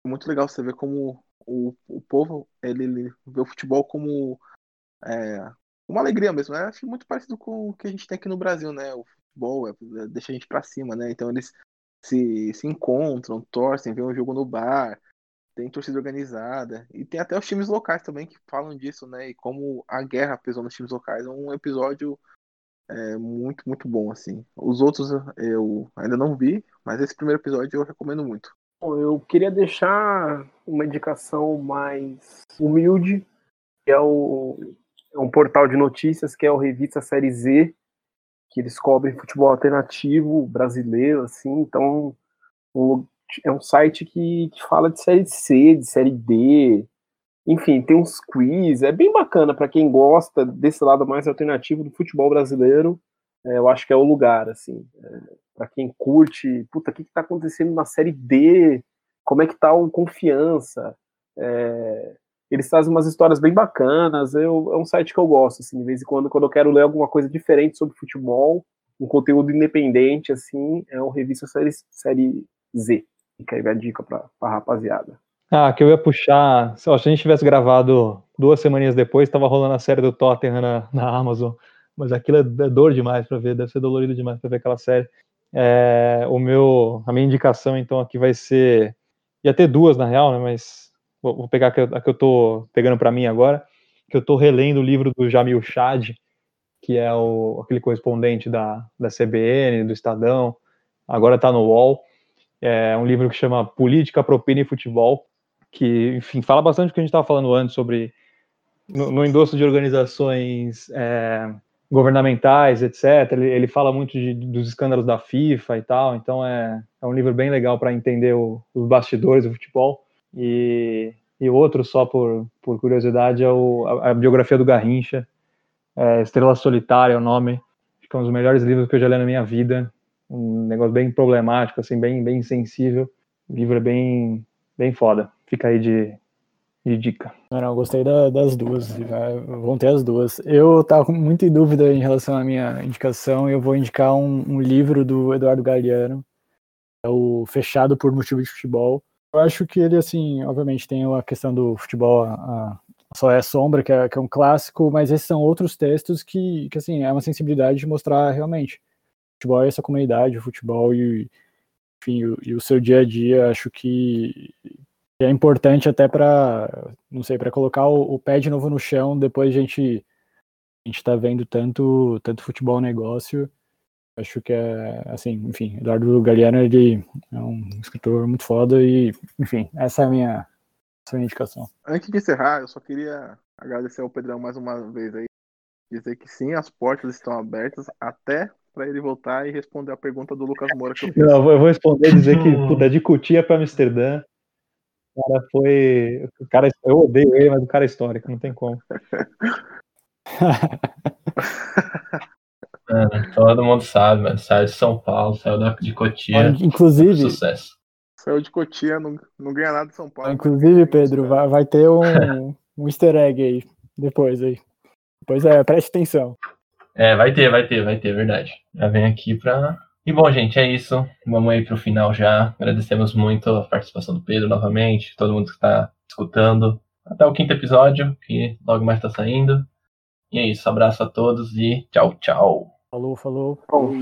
é muito legal você ver como o, o povo ele, ele vê o futebol como é, uma alegria mesmo. Né? Acho muito parecido com o que a gente tem aqui no Brasil, né? O futebol é, deixa a gente para cima, né? Então eles se, se encontram, torcem, vêem um jogo no bar, tem torcida organizada. E tem até os times locais também que falam disso, né? E como a guerra pesou nos times locais. É um episódio é, muito, muito bom, assim. Os outros eu ainda não vi, mas esse primeiro episódio eu recomendo muito. Bom, eu queria deixar uma indicação mais humilde, que é, o, é um portal de notícias, que é o Revista Série Z, que eles cobrem futebol alternativo brasileiro, assim, então um, é um site que, que fala de série C, de série D, enfim, tem uns quiz, é bem bacana para quem gosta desse lado mais alternativo do futebol brasileiro. É, eu acho que é o lugar, assim, é, para quem curte, puta, o que, que tá acontecendo na série D? Como é que tá o confiança? É, eles trazem umas histórias bem bacanas. Eu, é um site que eu gosto, assim, de vez em quando, quando eu quero ler alguma coisa diferente sobre futebol, um conteúdo independente, assim, é o Revista Série, série Z. Fica aí a dica pra, pra rapaziada. Ah, que eu ia puxar. Se a gente tivesse gravado duas semanas depois, estava rolando a série do Tottenham na, na Amazon. Mas aquilo é, é dor demais para ver, deve ser dolorido demais para ver aquela série. É, o meu, a minha indicação então aqui vai ser, ia ter duas na real, né? Mas vou, vou pegar a que, eu, a que eu tô pegando para mim agora, que eu tô relendo o livro do Jamil Chad, que é o, aquele correspondente da, da CBN, do Estadão, agora está no UOL. É um livro que chama Política, Propina e Futebol, que, enfim, fala bastante do que a gente estava falando antes sobre no, no endosso de organizações é, governamentais, etc. Ele, ele fala muito de, dos escândalos da FIFA e tal, então é, é um livro bem legal para entender o, os bastidores do futebol. E, e outro, só por, por curiosidade, é o, a, a biografia do Garrincha, é, Estrela Solitária é o nome, acho que é um dos melhores livros que eu já li na minha vida, um negócio bem problemático, assim, bem, bem sensível. O livro é bem, bem foda. Fica aí de, de dica. Não, não, gostei da, das duas. Vão ter as duas. Eu tava muito em dúvida em relação à minha indicação eu vou indicar um, um livro do Eduardo Galeano, é o Fechado por Motivo de Futebol. Eu acho que ele, assim, obviamente tem a questão do futebol, a, a só é sombra, que é, que é, um clássico, mas esses são outros textos que, que, assim, é uma sensibilidade de mostrar realmente futebol é essa comunidade, o futebol e, enfim, o, e o seu dia a dia, acho que é importante até para, não sei, para colocar o, o, pé de novo no chão depois a gente a gente tá vendo tanto tanto futebol negócio. Acho que é assim, enfim, Eduardo Galeano ele é um escritor muito foda e, enfim, essa é a minha, essa é a minha indicação. Antes de encerrar, eu só queria agradecer ao Pedrão mais uma vez aí, dizer que sim, as portas estão abertas até para ele voltar e responder a pergunta do Lucas Moura que eu fiz. Não, eu vou responder e dizer que, puta, de Cutia para Amsterdã, o cara foi. O cara, eu odeio ele, mas o cara é histórico, não tem como. Mano, todo mundo sabe, mano. Saiu de São Paulo, saiu de Cotia. Inclusive. Sucesso. Saiu de Cotia, não, não ganha nada de São Paulo. Inclusive, Pedro, vai, vai ter um, um easter egg aí, depois aí. Pois é, preste atenção. É, vai ter, vai ter, vai ter, verdade. Já vem aqui pra. E bom, gente, é isso. Vamos aí pro final já. Agradecemos muito a participação do Pedro novamente, todo mundo que está escutando. Até o quinto episódio, que logo mais tá saindo. E é isso, abraço a todos e tchau, tchau. Falou, falou. Bom,